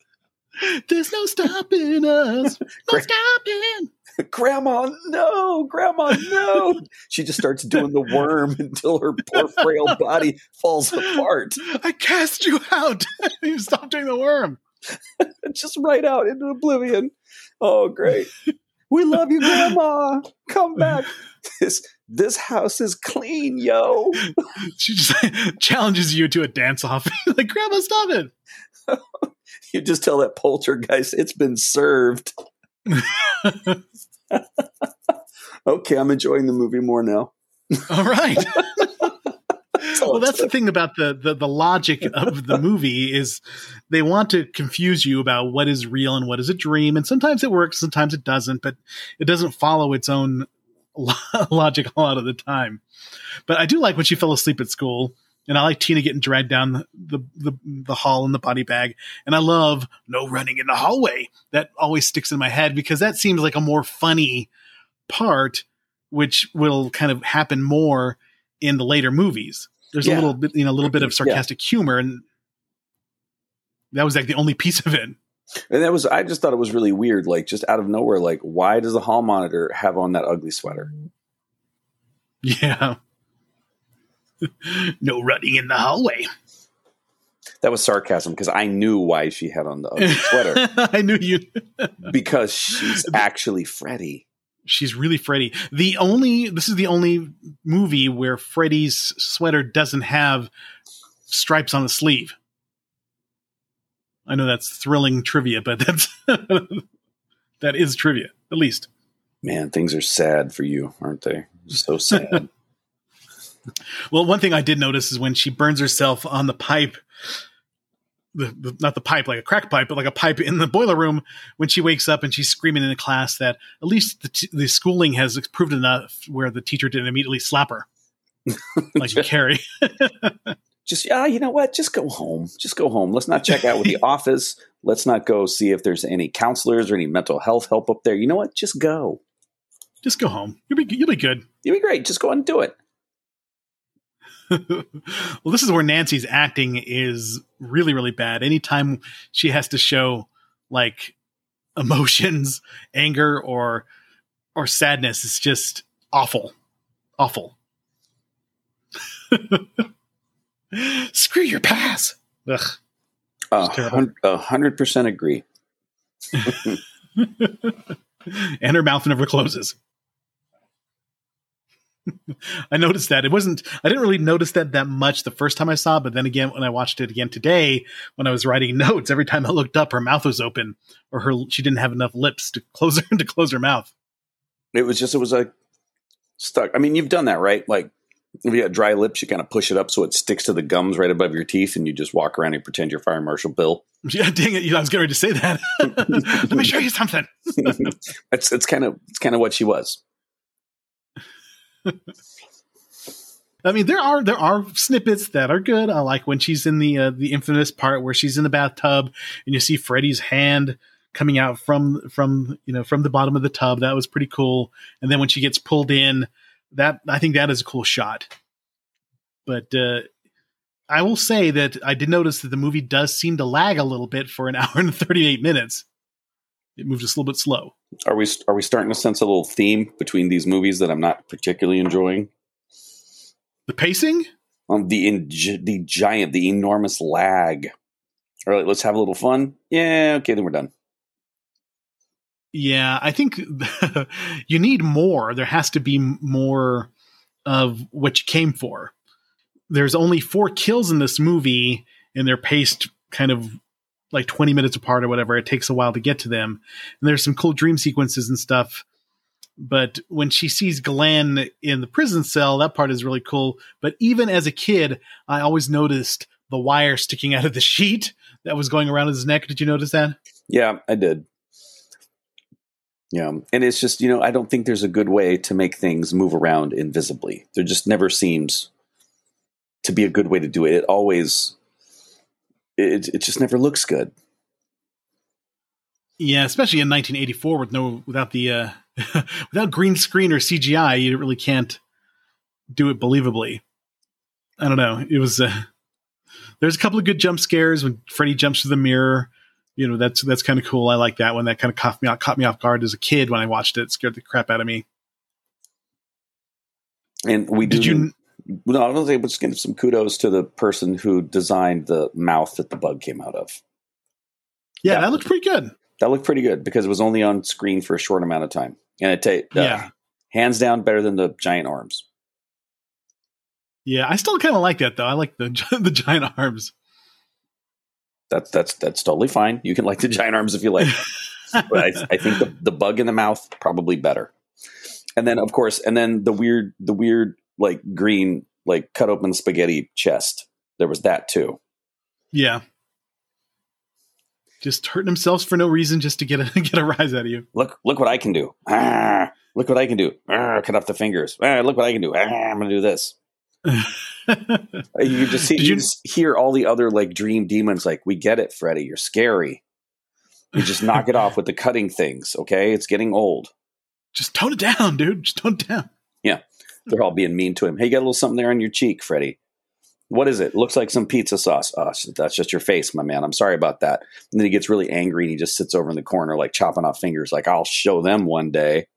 There's no stopping us. No stopping grandma no grandma no. She just starts doing the worm until her poor frail body falls apart. I cast you out. You stop doing the worm. Just right out into oblivion. Oh great. We love you grandma. Come back. This this house is clean yo. She just challenges you to a dance off. Like grandma stop it. You just tell that poltergeist it's been served okay, I'm enjoying the movie more now. All right. well, that's the thing about the, the, the logic of the movie is they want to confuse you about what is real and what is a dream, and sometimes it works, sometimes it doesn't, but it doesn't follow its own logic a lot of the time. But I do like when she fell asleep at school and I like Tina getting dragged down the, the, the, the, hall in the body bag. And I love no running in the hallway. That always sticks in my head because that seems like a more funny part, which will kind of happen more in the later movies. There's yeah. a little bit, you know, a little bit of sarcastic yeah. humor, and that was like the only piece of it. And that was, I just thought it was really weird. Like, just out of nowhere, like, why does the hall monitor have on that ugly sweater? Yeah. no running in the hallway. That was sarcasm because I knew why she had on the ugly sweater. I knew you because she's actually Freddy. She's really Freddy. The only this is the only movie where Freddy's sweater doesn't have stripes on the sleeve. I know that's thrilling trivia, but that's that is trivia, at least. Man, things are sad for you, aren't they? So sad. Well, one thing I did notice is when she burns herself on the pipe, the, the, not the pipe like a crack pipe, but like a pipe in the boiler room. When she wakes up and she's screaming in the class that at least the, t- the schooling has improved enough where the teacher didn't immediately slap her, like Carrie. just yeah, you know what? Just go home. Just go home. Let's not check out with the office. Let's not go see if there's any counselors or any mental health help up there. You know what? Just go. Just go home. You'll be you'll be good. You'll be great. Just go and do it. well, this is where Nancy's acting is really, really bad. Anytime she has to show like emotions, anger, or or sadness, it's just awful, awful. Screw your pass. Ugh. A hundred percent agree. and her mouth never closes. I noticed that it wasn't. I didn't really notice that that much the first time I saw, it, but then again, when I watched it again today, when I was writing notes, every time I looked up, her mouth was open, or her she didn't have enough lips to close her to close her mouth. It was just it was like stuck. I mean, you've done that, right? Like if you got dry lips, you kind of push it up so it sticks to the gums right above your teeth, and you just walk around and pretend you're Fire Marshal Bill. Yeah, dang it! I was getting ready to say that. Let me show you something. it's it's kind of it's kind of what she was. I mean, there are there are snippets that are good. I like when she's in the uh, the infamous part where she's in the bathtub and you see Freddy's hand coming out from from you know from the bottom of the tub. That was pretty cool. And then when she gets pulled in, that I think that is a cool shot. But uh, I will say that I did notice that the movie does seem to lag a little bit for an hour and thirty eight minutes. It moves just a little bit slow. Are we are we starting to sense a little theme between these movies that I'm not particularly enjoying? The pacing, um, the in, the giant, the enormous lag. All right, let's have a little fun. Yeah, okay, then we're done. Yeah, I think you need more. There has to be more of what you came for. There's only four kills in this movie, and they're paced kind of like 20 minutes apart or whatever. It takes a while to get to them. And there's some cool dream sequences and stuff. But when she sees Glenn in the prison cell, that part is really cool. But even as a kid, I always noticed the wire sticking out of the sheet that was going around his neck. Did you notice that? Yeah, I did. Yeah. And it's just, you know, I don't think there's a good way to make things move around invisibly. There just never seems to be a good way to do it. It always it, it just never looks good. Yeah, especially in 1984 with no without the uh, without green screen or CGI, you really can't do it believably. I don't know. It was uh, there's a couple of good jump scares when Freddy jumps through the mirror. You know, that's that's kind of cool. I like that one. That kind of caught me off, caught me off guard as a kid when I watched it. it scared the crap out of me. And we Did you? No, I was able to give some kudos to the person who designed the mouth that the bug came out of. Yeah, Yeah. that looked pretty good. That looked pretty good because it was only on screen for a short amount of time, and it ta- uh, Yeah. hands down better than the giant arms. Yeah, I still kind of like that though. I like the the giant arms. That's that's that's totally fine. You can like the giant arms if you like, but I, I think the, the bug in the mouth probably better. And then of course, and then the weird the weird like green like cut open spaghetti chest. There was that too. yeah, just hurting themselves for no reason, just to get a get a rise out of you. Look look what I can do. Ah, look what I can do. Ah, cut off the fingers. Ah, look what I can do. Ah, I'm gonna do this. You just see, you you- just hear all the other like dream demons like, we get it, Freddy, you're scary. You just knock it off with the cutting things, okay? It's getting old. just tone it down, dude. Just tone it down. They're all being mean to him. Hey, you got a little something there on your cheek, Freddy. What is it? Looks like some pizza sauce. Oh, that's just your face, my man. I'm sorry about that. And then he gets really angry and he just sits over in the corner, like chopping off fingers, like I'll show them one day.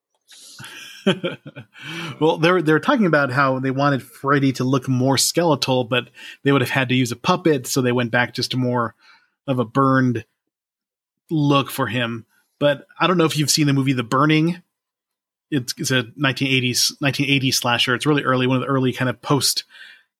well, they're they're talking about how they wanted Freddy to look more skeletal, but they would have had to use a puppet, so they went back just to more of a burned look for him. But I don't know if you've seen the movie The Burning. It's, it's a 1980s 1980 slasher. It's really early, one of the early kind of post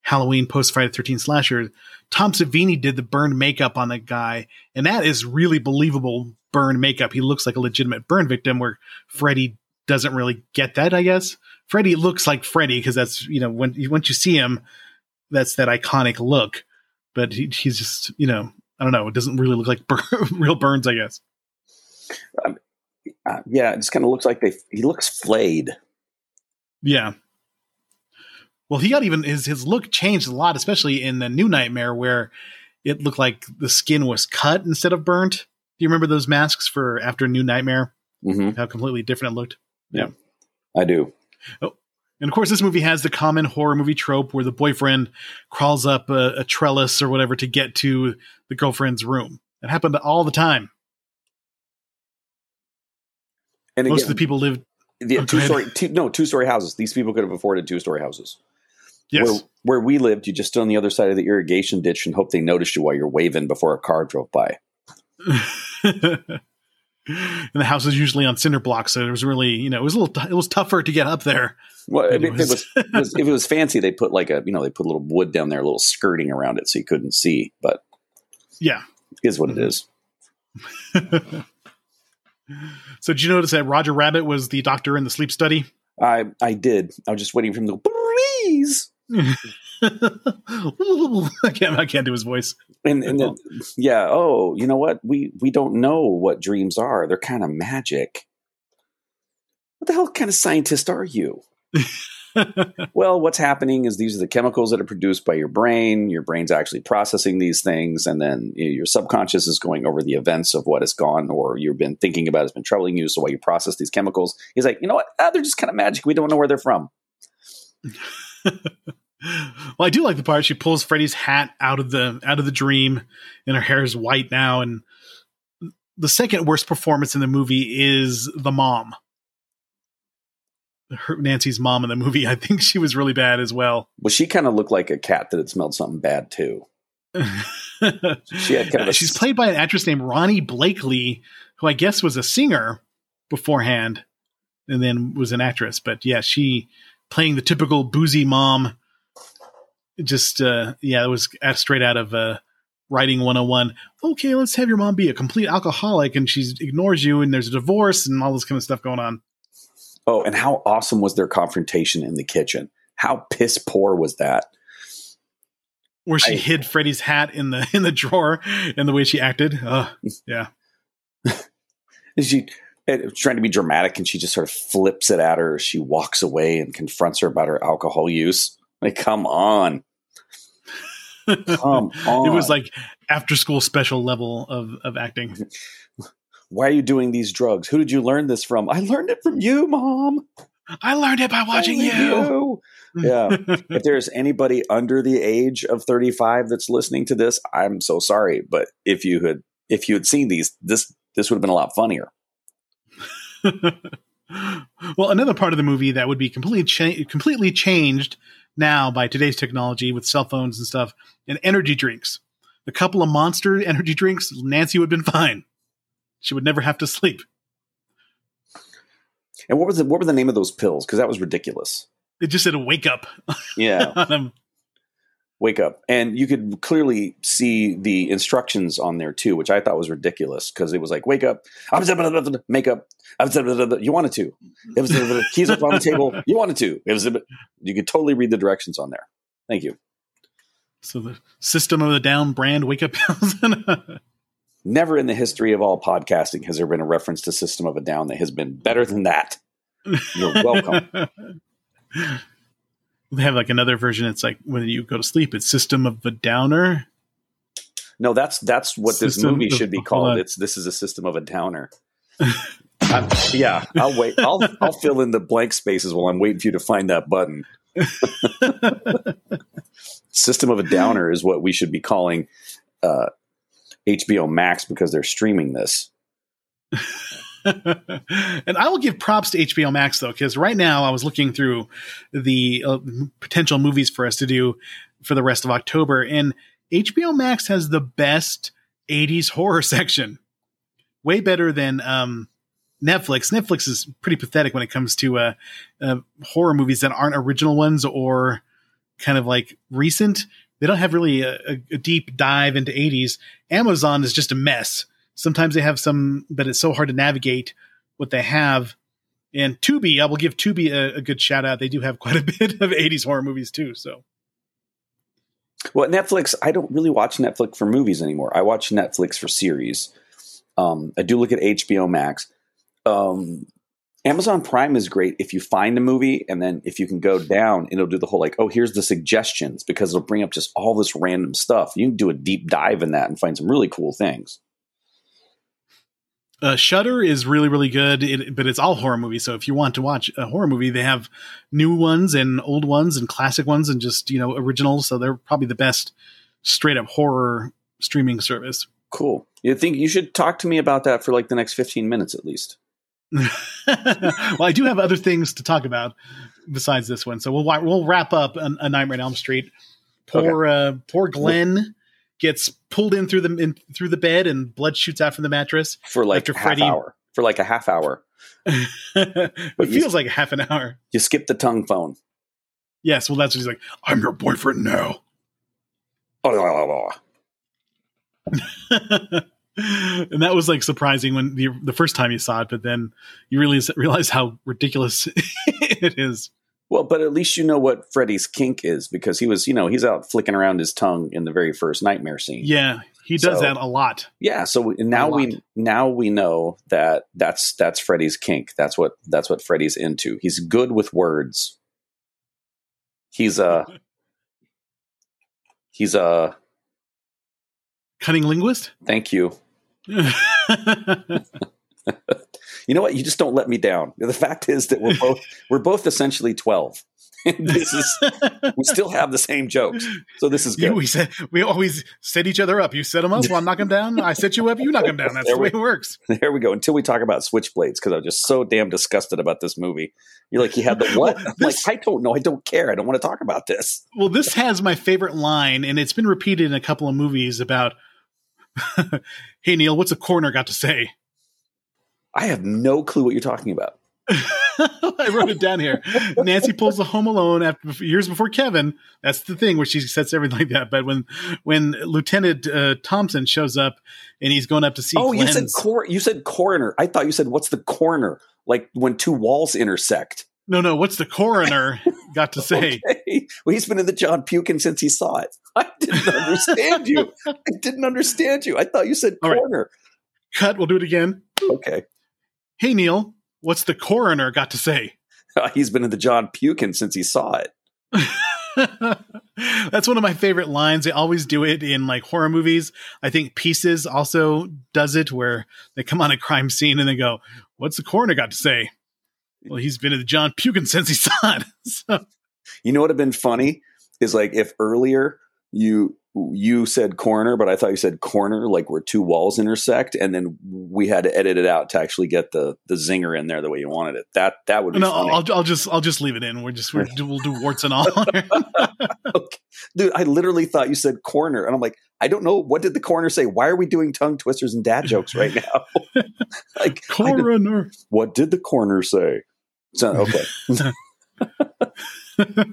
Halloween, post Friday the 13th slasher. Tom Savini did the burned makeup on the guy, and that is really believable burn makeup. He looks like a legitimate burn victim, where Freddy doesn't really get that, I guess. Freddy looks like Freddy because that's you know when once you see him, that's that iconic look. But he, he's just you know I don't know. It doesn't really look like real burns, I guess. Um, Uh, yeah, it just kind of looks like they. He looks flayed. Yeah. Well, he got even his his look changed a lot, especially in the New Nightmare, where it looked like the skin was cut instead of burnt. Do you remember those masks for after New Nightmare? hmm How completely different it looked. Yeah. I do. Oh, And of course, this movie has the common horror movie trope where the boyfriend crawls up a, a trellis or whatever to get to the girlfriend's room. It happened all the time. And Most again, of the people lived. the Oh, two-story, two, no, two story houses. These people could have afforded two story houses. Yes. Where, where we lived, you just stood on the other side of the irrigation ditch and hope they noticed you while you're waving before a car drove by. and the house is usually on cinder blocks, so it was really, you know, it was a little, t- it was tougher to get up there. Well, I mean, it if, it was, it was- if it was fancy, they put like a, you know, they put a little wood down there, a little skirting around it so you couldn't see. But Yeah. is what it mm-hmm. is. So did you notice that Roger Rabbit was the doctor in the sleep study? I I did. I was just waiting for him to go, please. I can't, I can't do his voice. And and then, yeah. Oh, you know what? We we don't know what dreams are. They're kind of magic. What the hell kind of scientist are you? Well, what's happening is these are the chemicals that are produced by your brain. Your brain's actually processing these things, and then your subconscious is going over the events of what has gone or you've been thinking about has been troubling you. So while you process these chemicals, he's like, you know what? Ah, they're just kind of magic. We don't know where they're from. well, I do like the part she pulls Freddy's hat out of the out of the dream, and her hair is white now. And the second worst performance in the movie is the mom, her, Nancy's mom in the movie. I think she was really bad as well. Well, she kind of looked like a cat that had smelled something bad too. She had kind of a- She's played by an actress named Ronee Blakley, who I guess was a singer beforehand, and then was an actress. But yeah, she playing the typical boozy mom. Just uh, yeah, it was straight out of uh, writing 101. Okay, let's have your mom be a complete alcoholic, and she ignores you, and there's a divorce, and all this kind of stuff going on. Oh, and how awesome was their confrontation in the kitchen? How piss poor was that? Where she I- hid Freddy's hat in the in the drawer, and the way she acted. Uh, yeah. She and trying to be dramatic, and she just sort of flips it at her as she walks away and confronts her about her alcohol use. Like, come on, come on! It was like after school special level of of acting. Why are you doing these drugs? Who did you learn this from? I learned it from you, mom. I learned it by watching Only you. Yeah. if there's anybody under the age of 35 that's listening to this, I'm so sorry. But if you had if you had seen these, this this would have been a lot funnier. well, another part of the movie that would be completely cha- completely changed now by today's technology with cell phones and stuff, and energy drinks. A couple of monster energy drinks, Nancy would have been fine. She would never have to sleep. And what was the, what were the name of those pills? Because that was ridiculous. It just said wake up. Yeah, wake up, and you could clearly see the instructions on there too, which I thought was ridiculous because it was like wake up, make up, you wanted to, it was keys up on the table, you wanted to. It was you could totally read the directions on there. Thank you. So the system of the down brand wake up pills. Never in the history of all podcasting has there been a reference to System of a Down that has been better than that. You're welcome. they have like another version. It's like when you go to sleep, it's System of a Downer. No, that's that's what this movie should be called. It's this is a system of a downer. Yeah, I'll wait. I'll I'll fill in the blank spaces while I'm waiting for you to find that button. system of a downer is what we should be calling uh, HBO Max because they're streaming this. and I will give props to HBO Max though, because right now I was looking through the uh, potential movies for us to do for the rest of October, and HBO Max has the best '80s horror section, way better than um, Netflix. Netflix is pretty pathetic when it comes to uh, uh, horror movies that aren't original ones or kind of like recent. They don't have really a, a, deep dive into '80s. Amazon is just a mess sometimes they have some, but it's so hard to navigate what they have. And Tubi, I will give Tubi a, a good shout out. They do have quite a bit of 80s horror movies too. So Well, Netflix, I don't really watch Netflix for movies anymore. I watch Netflix for series. Um, I do look at HBO Max. Um, Amazon Prime is great if you find a movie and then if you can go down, it'll do the whole like, oh, here's the suggestions because it'll bring up just all this random stuff. You can do a deep dive in that and find some really cool things. uh, Shudder is really, really good, it, but it's all horror movies. So if you want to watch a horror movie, they have new ones and old ones and classic ones and just, you know, originals. So they're probably the best straight up horror streaming service. Cool. You think you should talk to me about that for like the next 15 minutes at least? well, I do have other things to talk about besides this one, so we'll we'll wrap up a, a Nightmare on Elm Street. Poor uh, poor Glenn gets pulled in through the in, through the bed, and blood shoots out from the mattress. For like After a half Freddy- hour. For like a half hour. it you- feels like half an hour. You skip the tongue phone. Yes, well, that's what he's like. I'm your boyfriend now. Oh, and that was like surprising when the the first time you saw it, but then you really realize how ridiculous it is. Well, but at least you know what Freddy's kink is because he was, you know, he's out flicking around his tongue in the very first nightmare scene. Yeah, he does So- that a lot. Yeah, so we- now we now we know that that's that's Freddy's kink. That's what that's what Freddy's into. He's good with words. He's uh, a he's a Cunning linguist. thank you. You know what? You just don't let me down. The fact is that we're both we're both essentially twelve. And this is we still have the same jokes. So this is You, good. we said we always set each other up. You set them up, well, I knock them down. I set you up, you knock them down. That's There the way we- it works. There we go. Until we talk about switchblades, because I'm just so damn disgusted about this movie. You're like, you had the what? I'm This- like, I don't know. I don't care. I don't want to talk about this. Well, this has my favorite line, and it's been repeated in a couple of movies about. hey Neil, what's a coroner got to say? I have no clue what you're talking about. I wrote it down here. Nancy pulls the Home Alone after years before Kevin. That's the thing where she sets everything like that. But when when Lieutenant uh, Thompson shows up and he's going up to see, oh, you said Glenn's- cor- you said coroner. I thought you said what's the corner? Like when two walls intersect. no, no, what's the coroner got to say? Okay. Well, he's been in the John Pukin since he saw it. I didn't understand you. I didn't understand you. I thought you said All right. corner. Cut. We'll do it again. Okay. Hey Neil, what's the coroner got to say? Ah, he's been in the John Pukin since he saw it. That's one of my favorite lines. They always do it in like horror movies. I think Pieces also does it where they come on a crime scene and they go, What's the coroner got to say? Well, he's been at the John Pukin since he saw it. so, You know what would have been funny is like if earlier you you said corner, but I thought you said corner, like where two walls intersect, and then we had to edit it out to actually get the the zinger in there the way you wanted it. That that would be no, funny. I'll, I'll just I'll just leave it in. We're just we're, we'll do warts and all. okay. Dude, I literally thought you said corner, and I'm like, I don't know. What did the corner say? Why are we doing tongue twisters and dad jokes right now? like, coroner. what did the corner say? So, okay,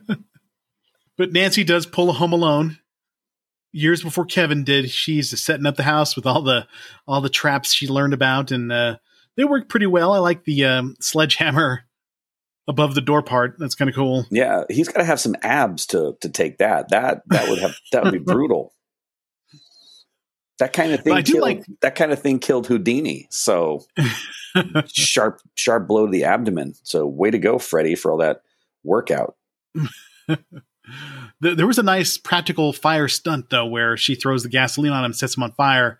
But Nancy does pull a Home Alone. Years before Kevin did, she's setting up the house with all the all the traps she learned about, and uh, they work pretty well. I like the um, sledgehammer above the door part. That's kind of cool. yeah, he's got to have some abs to to take that. That that would have that would be brutal. That kind of thing. But I do killed, like- that kind of thing killed Houdini. So sharp sharp blow to the abdomen. So way to go, Freddy, for all that workout. There there was a nice practical fire stunt though, where she throws the gasoline on him, sets him on fire,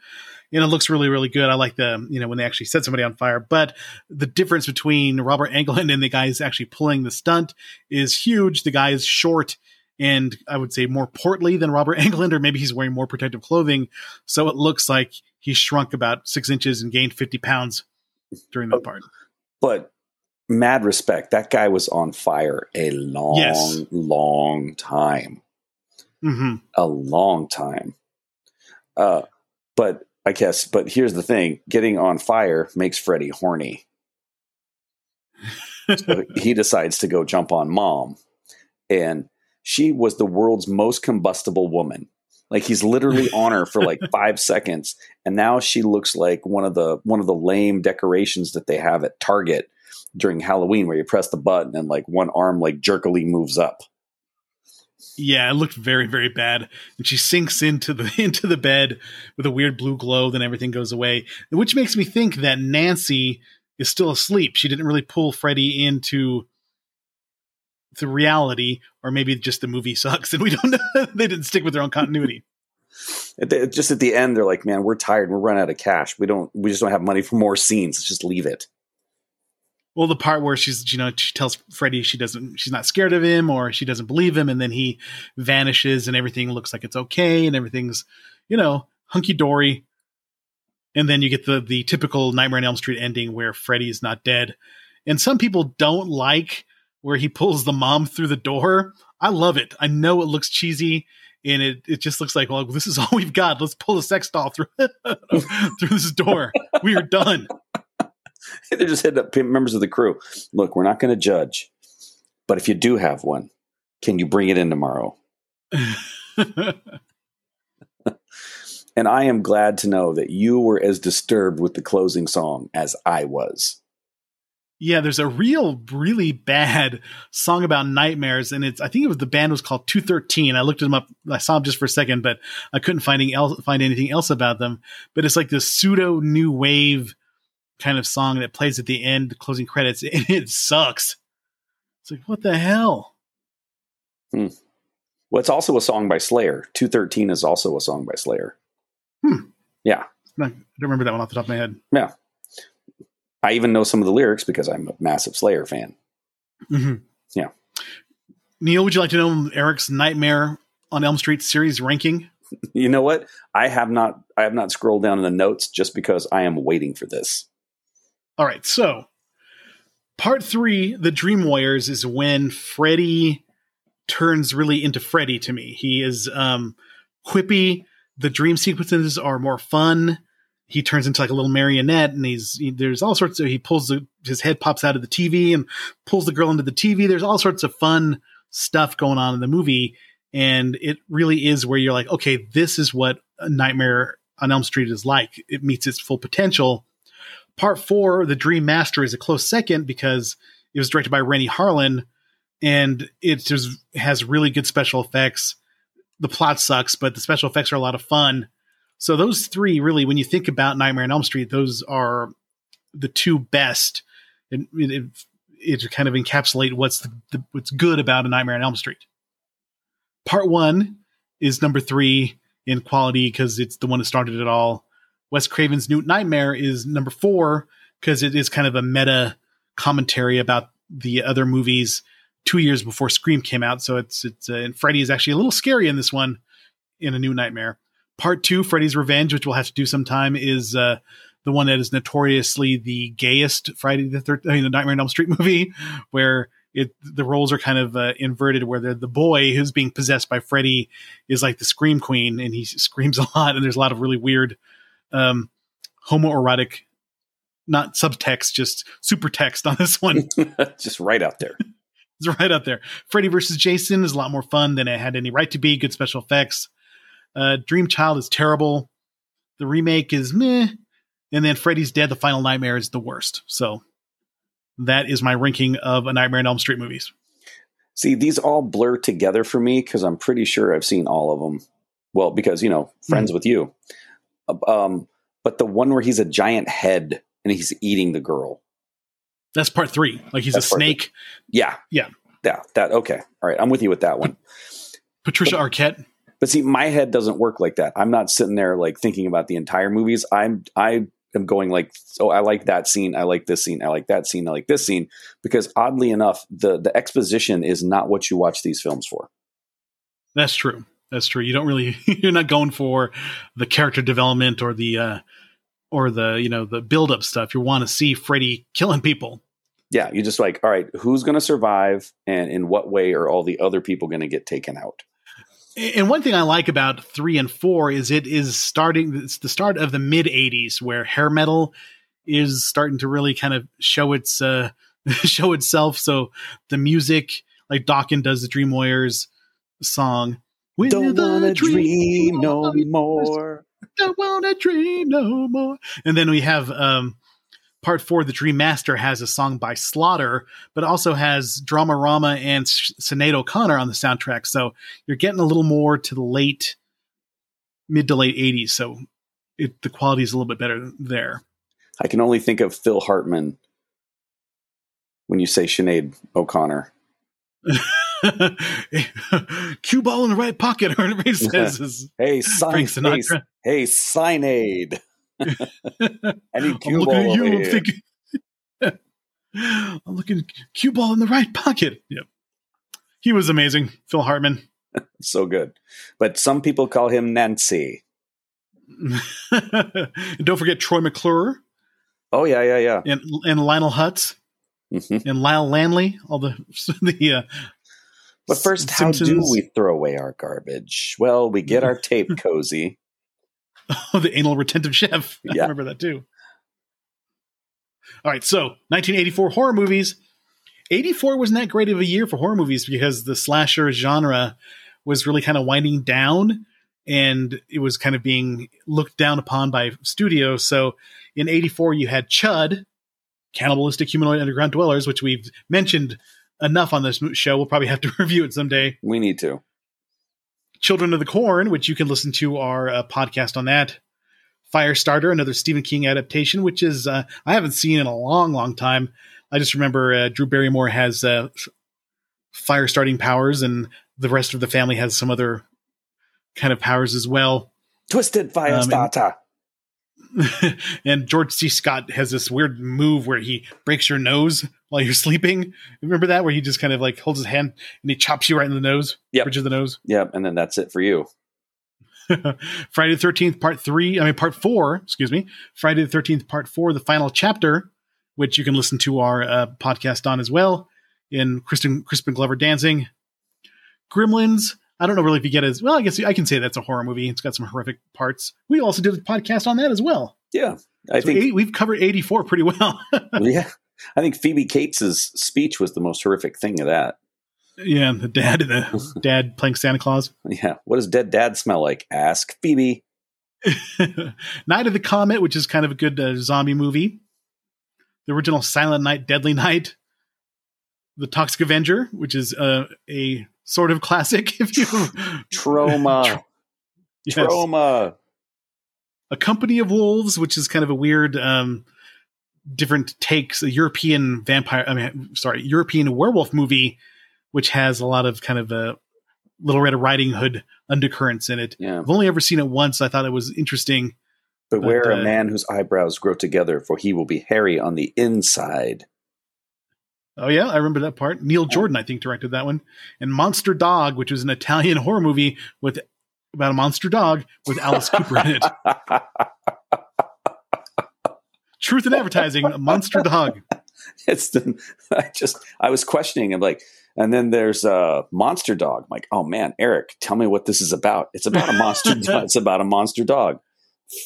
and it looks really, really good. I like the you know when they actually set somebody on fire. But the difference between Robert Englund and the guy who's actually pulling the stunt is huge. The guy is short and I would say more portly than Robert Englund, or maybe he's wearing more protective clothing, so it looks like he shrunk about six inches and gained fifty pounds during that part. But mad respect. That guy was on fire a long, Yes. long time. hmm a long time. Uh, but I guess, but here's the thing: getting on fire makes Freddy horny. So he decides to go jump on mom, and she was the world's most combustible woman. Like he's literally on her for like five seconds, and now she looks like one of the one of the lame decorations that they have at Target during Halloween, where you press the button and like one arm like jerkily moves up. Yeah, it looked very, very bad. And she sinks into the into the bed with a weird blue glow, then everything goes away. Which makes me think that Nancy is still asleep. She didn't really pull Freddy into the reality, or maybe just the movie sucks and we don't know they didn't stick with their own continuity. At the, just at the end, they're like, "Man, we're tired. We're running out of cash. We don't. We just don't have money for more scenes. Let's just leave it." Well, the part where she's, you know, she tells Freddy she doesn't, she's not scared of him or she doesn't believe him, and then he vanishes and everything looks like it's okay and everything's, you know, hunky dory. And then you get the the typical Nightmare on Elm Street ending where Freddy is not dead. And some people don't like where he pulls the mom through the door. I love it. I know it looks cheesy and it, it just looks like, well, this is all we've got. Let's pull a sex doll through through this door. We are done. They're just hitting up members of the crew. Look, we're not going to judge, but if you do have one, can you bring it in tomorrow? And I am glad to know that you were as disturbed with the closing song as I was. Yeah, there's a real, really bad song about nightmares, and it's I think it was the band was called Two Thirteen. I looked them up, I saw them just for a second, but I couldn't find anything else, find anything else about them. But it's like this pseudo new wave kind of song that plays at the end, the closing credits, and it sucks. It's like what the hell? Well, it's also a song by Slayer. 213 is also a song by Slayer. Hmm. Yeah. I don't remember that one off the top of my head. Yeah. I even know some of the lyrics because I'm a massive Slayer fan. hmm Yeah. Neil, would you like to know Eric's Nightmare on Elm Street series ranking? You know what? I have not I have not scrolled down in the notes just because I am waiting for this. All right, so part three, the Dream Warriors, is when Freddy turns really into Freddy to me. He is um, quippy. The dream sequences are more fun. He turns into like a little marionette, and he's he, there's all sorts of. He pulls the, his head pops out of the TV and pulls the girl into the TV. There's all sorts of fun stuff going on in the movie, and it really is where you're like, okay, this is what a Nightmare on Elm Street is like. It meets its full potential part four, The Dream Master, is a close second because it was directed by Renny Harlin and it just has really good special effects. The plot sucks, but the special effects are a lot of fun. So those three, really, when you think about Nightmare on Elm Street, those are the two best. And it, it, it kind of encapsulate what's the, the, what's good about a Nightmare on Elm Street. Part one is number three in quality because it's the one that started it all. Wes Craven's New Nightmare is number four because it is kind of a meta commentary about the other movies two years before Scream came out. So it's it's uh, and Freddy is actually a little scary in this one in a New Nightmare. Part two, Freddy's Revenge, which we'll have to do sometime, is uh, the one that is notoriously the gayest Friday the Third, I mean, the Nightmare on Elm Street movie, where it the roles are kind of uh, inverted, where the the boy who's being possessed by Freddy is like the scream queen, and he screams a lot, and there's a lot of really weird um, homoerotic, not subtext, just super text on this one. just right out there. it's right out there. Freddy versus Jason is a lot more fun than it had any right to be. Good special effects. Uh, Dream Child is terrible. The remake is meh. And then Freddy's Dead, The Final Nightmare is the worst. So that is my ranking of a Nightmare on Elm Street movies. See, these all blur together for me because I'm pretty sure I've seen all of them. Well, because, you know, friends mm with you. Um, but the one where he's a giant head and he's eating the girl. That's part three. Like he's That's a snake. Yeah. Yeah. Yeah. That okay. All right. I'm with you with that one. Patricia Arquette. But see, my head doesn't work like that. I'm not sitting there like thinking about the entire movies. I'm I am going like, oh, I like that scene. I like this scene. I like that scene. I like this scene. Because oddly enough, the the exposition is not what you watch these films for. That's true. That's true. You don't really you're not going for the character development or the uh or the, you know, the build up stuff. You want to see Freddy killing people. Yeah, you just like, all right, who's going to survive and in what way are all the other people going to get taken out? And one thing I like about three and four is it is starting. It's the start of the mid '80s where hair metal is starting to really kind of show its uh, show itself. So the music, like Dokken does the Dream Warriors song, We don't wanna dream, dream no more. Don't wanna dream no more. And then we have um, part four. The Dream Master has a song by Slaughter, but also has Dramarama and Sinead O'Connor on the soundtrack. So you're getting a little more to the late, mid to late '80s. So it, the quality is a little bit better there. I can only think of Phil Hartman when you say Sinead O'Connor. cue ball in the right pocket, or whatever he says. Hey, sign, hey, hey, Sinead. I need cue I'm ball looking at you. I'm thinking. I'm looking cue ball in the right pocket. Yep, he was amazing, Phil Hartman. so good, but some people call him Nancy. and don't forget Troy McClure. Oh yeah, yeah, yeah. And and Lionel Hutz. Mm-hmm. And Lyle Lanley, all the the uh, but first, how do we throw away our garbage? Well, we get our tape cozy. Oh, the anal retentive chef. I yeah. remember that too. All right, so 1984 horror movies. 84 wasn't that great of a year for horror movies because the slasher genre was really kind of winding down and it was kind of being looked down upon by studios. So in 84, you had Chud, Cannibalistic Humanoid Underground Dwellers, which we've mentioned enough on this show. We'll probably have to review it someday. We need to. Children of the Corn, which you can listen to our uh, podcast on that. Firestarter, another Stephen King adaptation, which is uh, I haven't seen in a long, long time. I just remember uh, Drew Barrymore has uh, fire starting powers, and the rest of the family has some other kind of powers as well. Twisted Firestarter. Um, and George C. Scott has this weird move where he breaks your nose while you're sleeping. Remember that where he just kind of like holds his hand and he chops you right in the nose, yep. bridge of the nose. Yeah, and then that's it for you. Friday the Thirteenth Part Three. I mean Part Four. Excuse me. Friday the Thirteenth Part Four, the final chapter, which you can listen to our uh, podcast on as well. In Kristen Crispin Glover dancing. Gremlins. I don't know really if you get as well. I guess I can say that's a horror movie. It's got some horrific parts. We also did a podcast on that as well. Yeah, I so think 80, we've covered eighty four pretty well. yeah, I think Phoebe Cates's speech was the most horrific thing of that. Yeah, the dad, the dad playing Santa Claus. Yeah, what does dead dad smell like? Ask Phoebe. Night of the Comet, which is kind of a good uh, zombie movie. The original Silent Night, Deadly Night. The Toxic Avenger, which is uh, a sort of classic. If you trauma, yes. Troma, a Company of Wolves, which is kind of a weird, um, different takes. A European vampire, I mean, sorry, European werewolf movie, which has a lot of kind of a Little Red Riding Hood undercurrents in it. Yeah. I've only ever seen it once. I thought it was interesting. Beware But, uh, a man whose eyebrows grow together, for he will be hairy on the inside. Oh yeah, I remember that part. Neil Jordan, I think, directed that one. And Monster Dog, which was an Italian horror movie with about a monster dog with Alice Cooper in it. Truth in advertising, a monster dog. it's the I just I was questioning. I'm like, and then there's a monster dog. I'm like, oh man, Eric, tell me what this is about. It's about a monster. It's about a monster dog.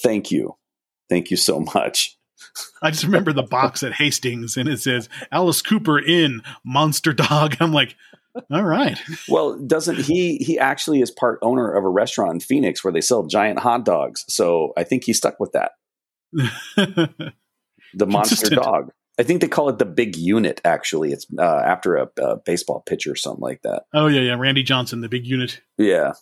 Thank you, thank you so much. I just remember the box at Hastings and it says Alice Cooper in Monster Dog. I'm like, all right. Well, doesn't he? He actually is part owner of a restaurant in Phoenix where they sell giant hot dogs. So I think he's stuck with that. The monster dog. I think they call it the big unit. Actually, it's uh, after a, a baseball pitcher or something like that. oh yeah, yeah. Randy Johnson, the big unit. Yeah,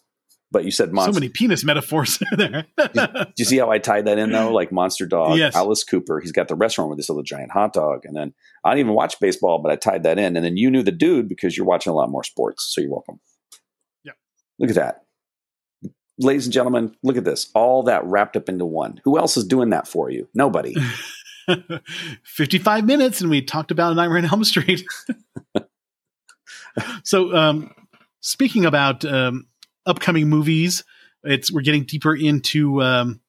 but you said monster. So many penis metaphors there. Do you see how I tied that in though? Like Monster Dog, Yes. Alice Cooper. He's got the restaurant with this little giant hot dog, and then I didn't even watch baseball, but I tied that in. And then you knew the dude because you're watching a lot more sports, so you're welcome. Yeah. Look at that, ladies and gentlemen. Look at this. All that wrapped up into one. Who else is doing that for you? Nobody. 55 minutes and we talked about Nightmare on Elm Street. so, um, speaking about um, upcoming movies, it's we're getting deeper into um,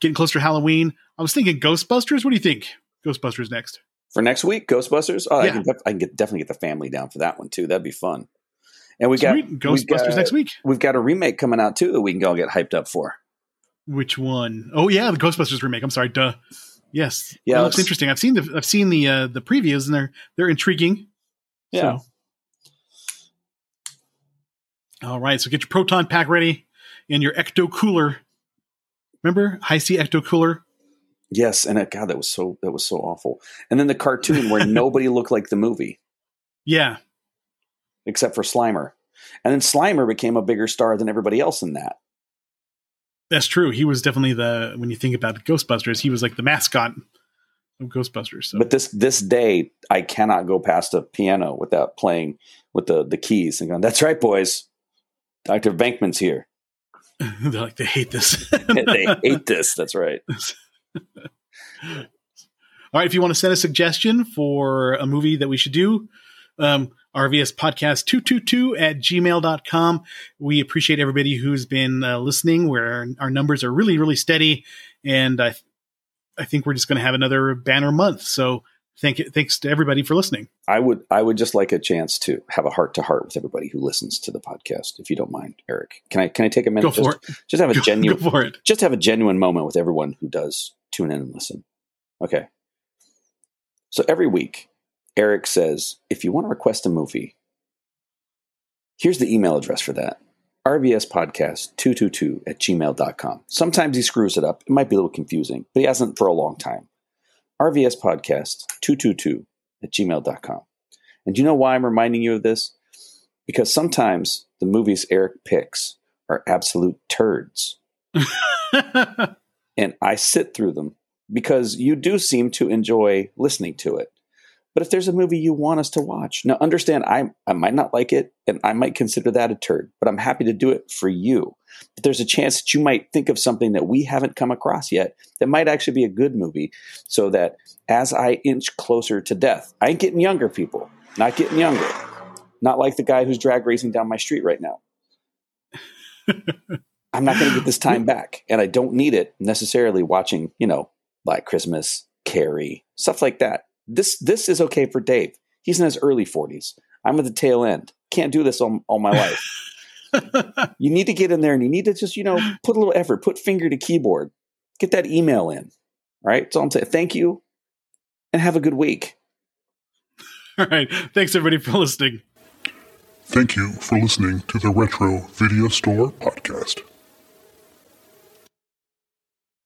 getting closer to Halloween. I was thinking Ghostbusters. What do you think? Ghostbusters next. for next week, Ghostbusters. Oh, I Yeah. can, def- I can get, definitely get the family down for that one too. That'd be fun. And we got Sweet. we Ghostbusters got- next week. We've got a remake coming out too that we can all get hyped up for. Which one? Oh yeah, the Ghostbusters remake. I'm sorry. Duh. Yes. Yeah, That looks interesting. I've seen the I've seen the uh, the previews and they're they're intriguing. Yeah. So- all right. So get your proton pack ready and your ecto cooler. Remember Hi-C ecto cooler? Yes, and uh, God, that was so that was so awful. And then the cartoon where nobody looked like the movie Yeah. except for Slimer, and then Slimer became a bigger star than everybody else in that. That's true. He was definitely the when you think about Ghostbusters, he was like the mascot of Ghostbusters. So But this this day, I cannot go past a piano without playing with the the keys and going. That's right, boys. Doctor Venkman's here. they're like they hate this. they hate this. That's right. All right, if you want to send a suggestion for a movie that we should do, um, RVS podcast 222 at gmail.com. We appreciate everybody who's been uh, listening, where our numbers are really, really steady. And I, I think we're just going to have another banner month. So thank you, thanks to everybody for listening. I would I would just like a chance to have a heart to heart with everybody who listens to the podcast. If you don't mind, Eric, can I can I take a minute? Go for just, Just have a Go, genuine go for it. just have a genuine moment with everyone who does tune in and listen. Okay. So every week, Eric says, if you want to request a movie, here's the email address for that rvspodcast222 at gmail.com. Sometimes he screws it up. It might be a little confusing, but he hasn't for a long time. Rvspodcast222 at gmail.com. And do you know why I'm reminding you of this? Because sometimes the movies Eric picks are absolute turds and I sit through them because you do seem to enjoy listening to it. But if there's a movie you want us to watch, now understand I I might not like it and I might consider that a turd, but I'm happy to do it for you. But there's a chance that you might think of something that we haven't come across yet that might actually be a good movie so that as I inch closer to death, I ain't getting younger, people. Not getting younger. Not like the guy who's drag racing down my street right now. I'm not going to get this time back, and I don't need it necessarily watching, you know, Black Christmas, Carrie, stuff like that. This this is okay for Dave. He's in his early 40s. I'm at the tail end. Can't do this all, all my life. you need to get in there, and you need to just, you know, put a little effort, put finger to keyboard, get that email in. All right, so I'm saying thank you, and have a good week. All right. Thanks everybody for listening. Thank you for listening to the Retro Video Store Podcast.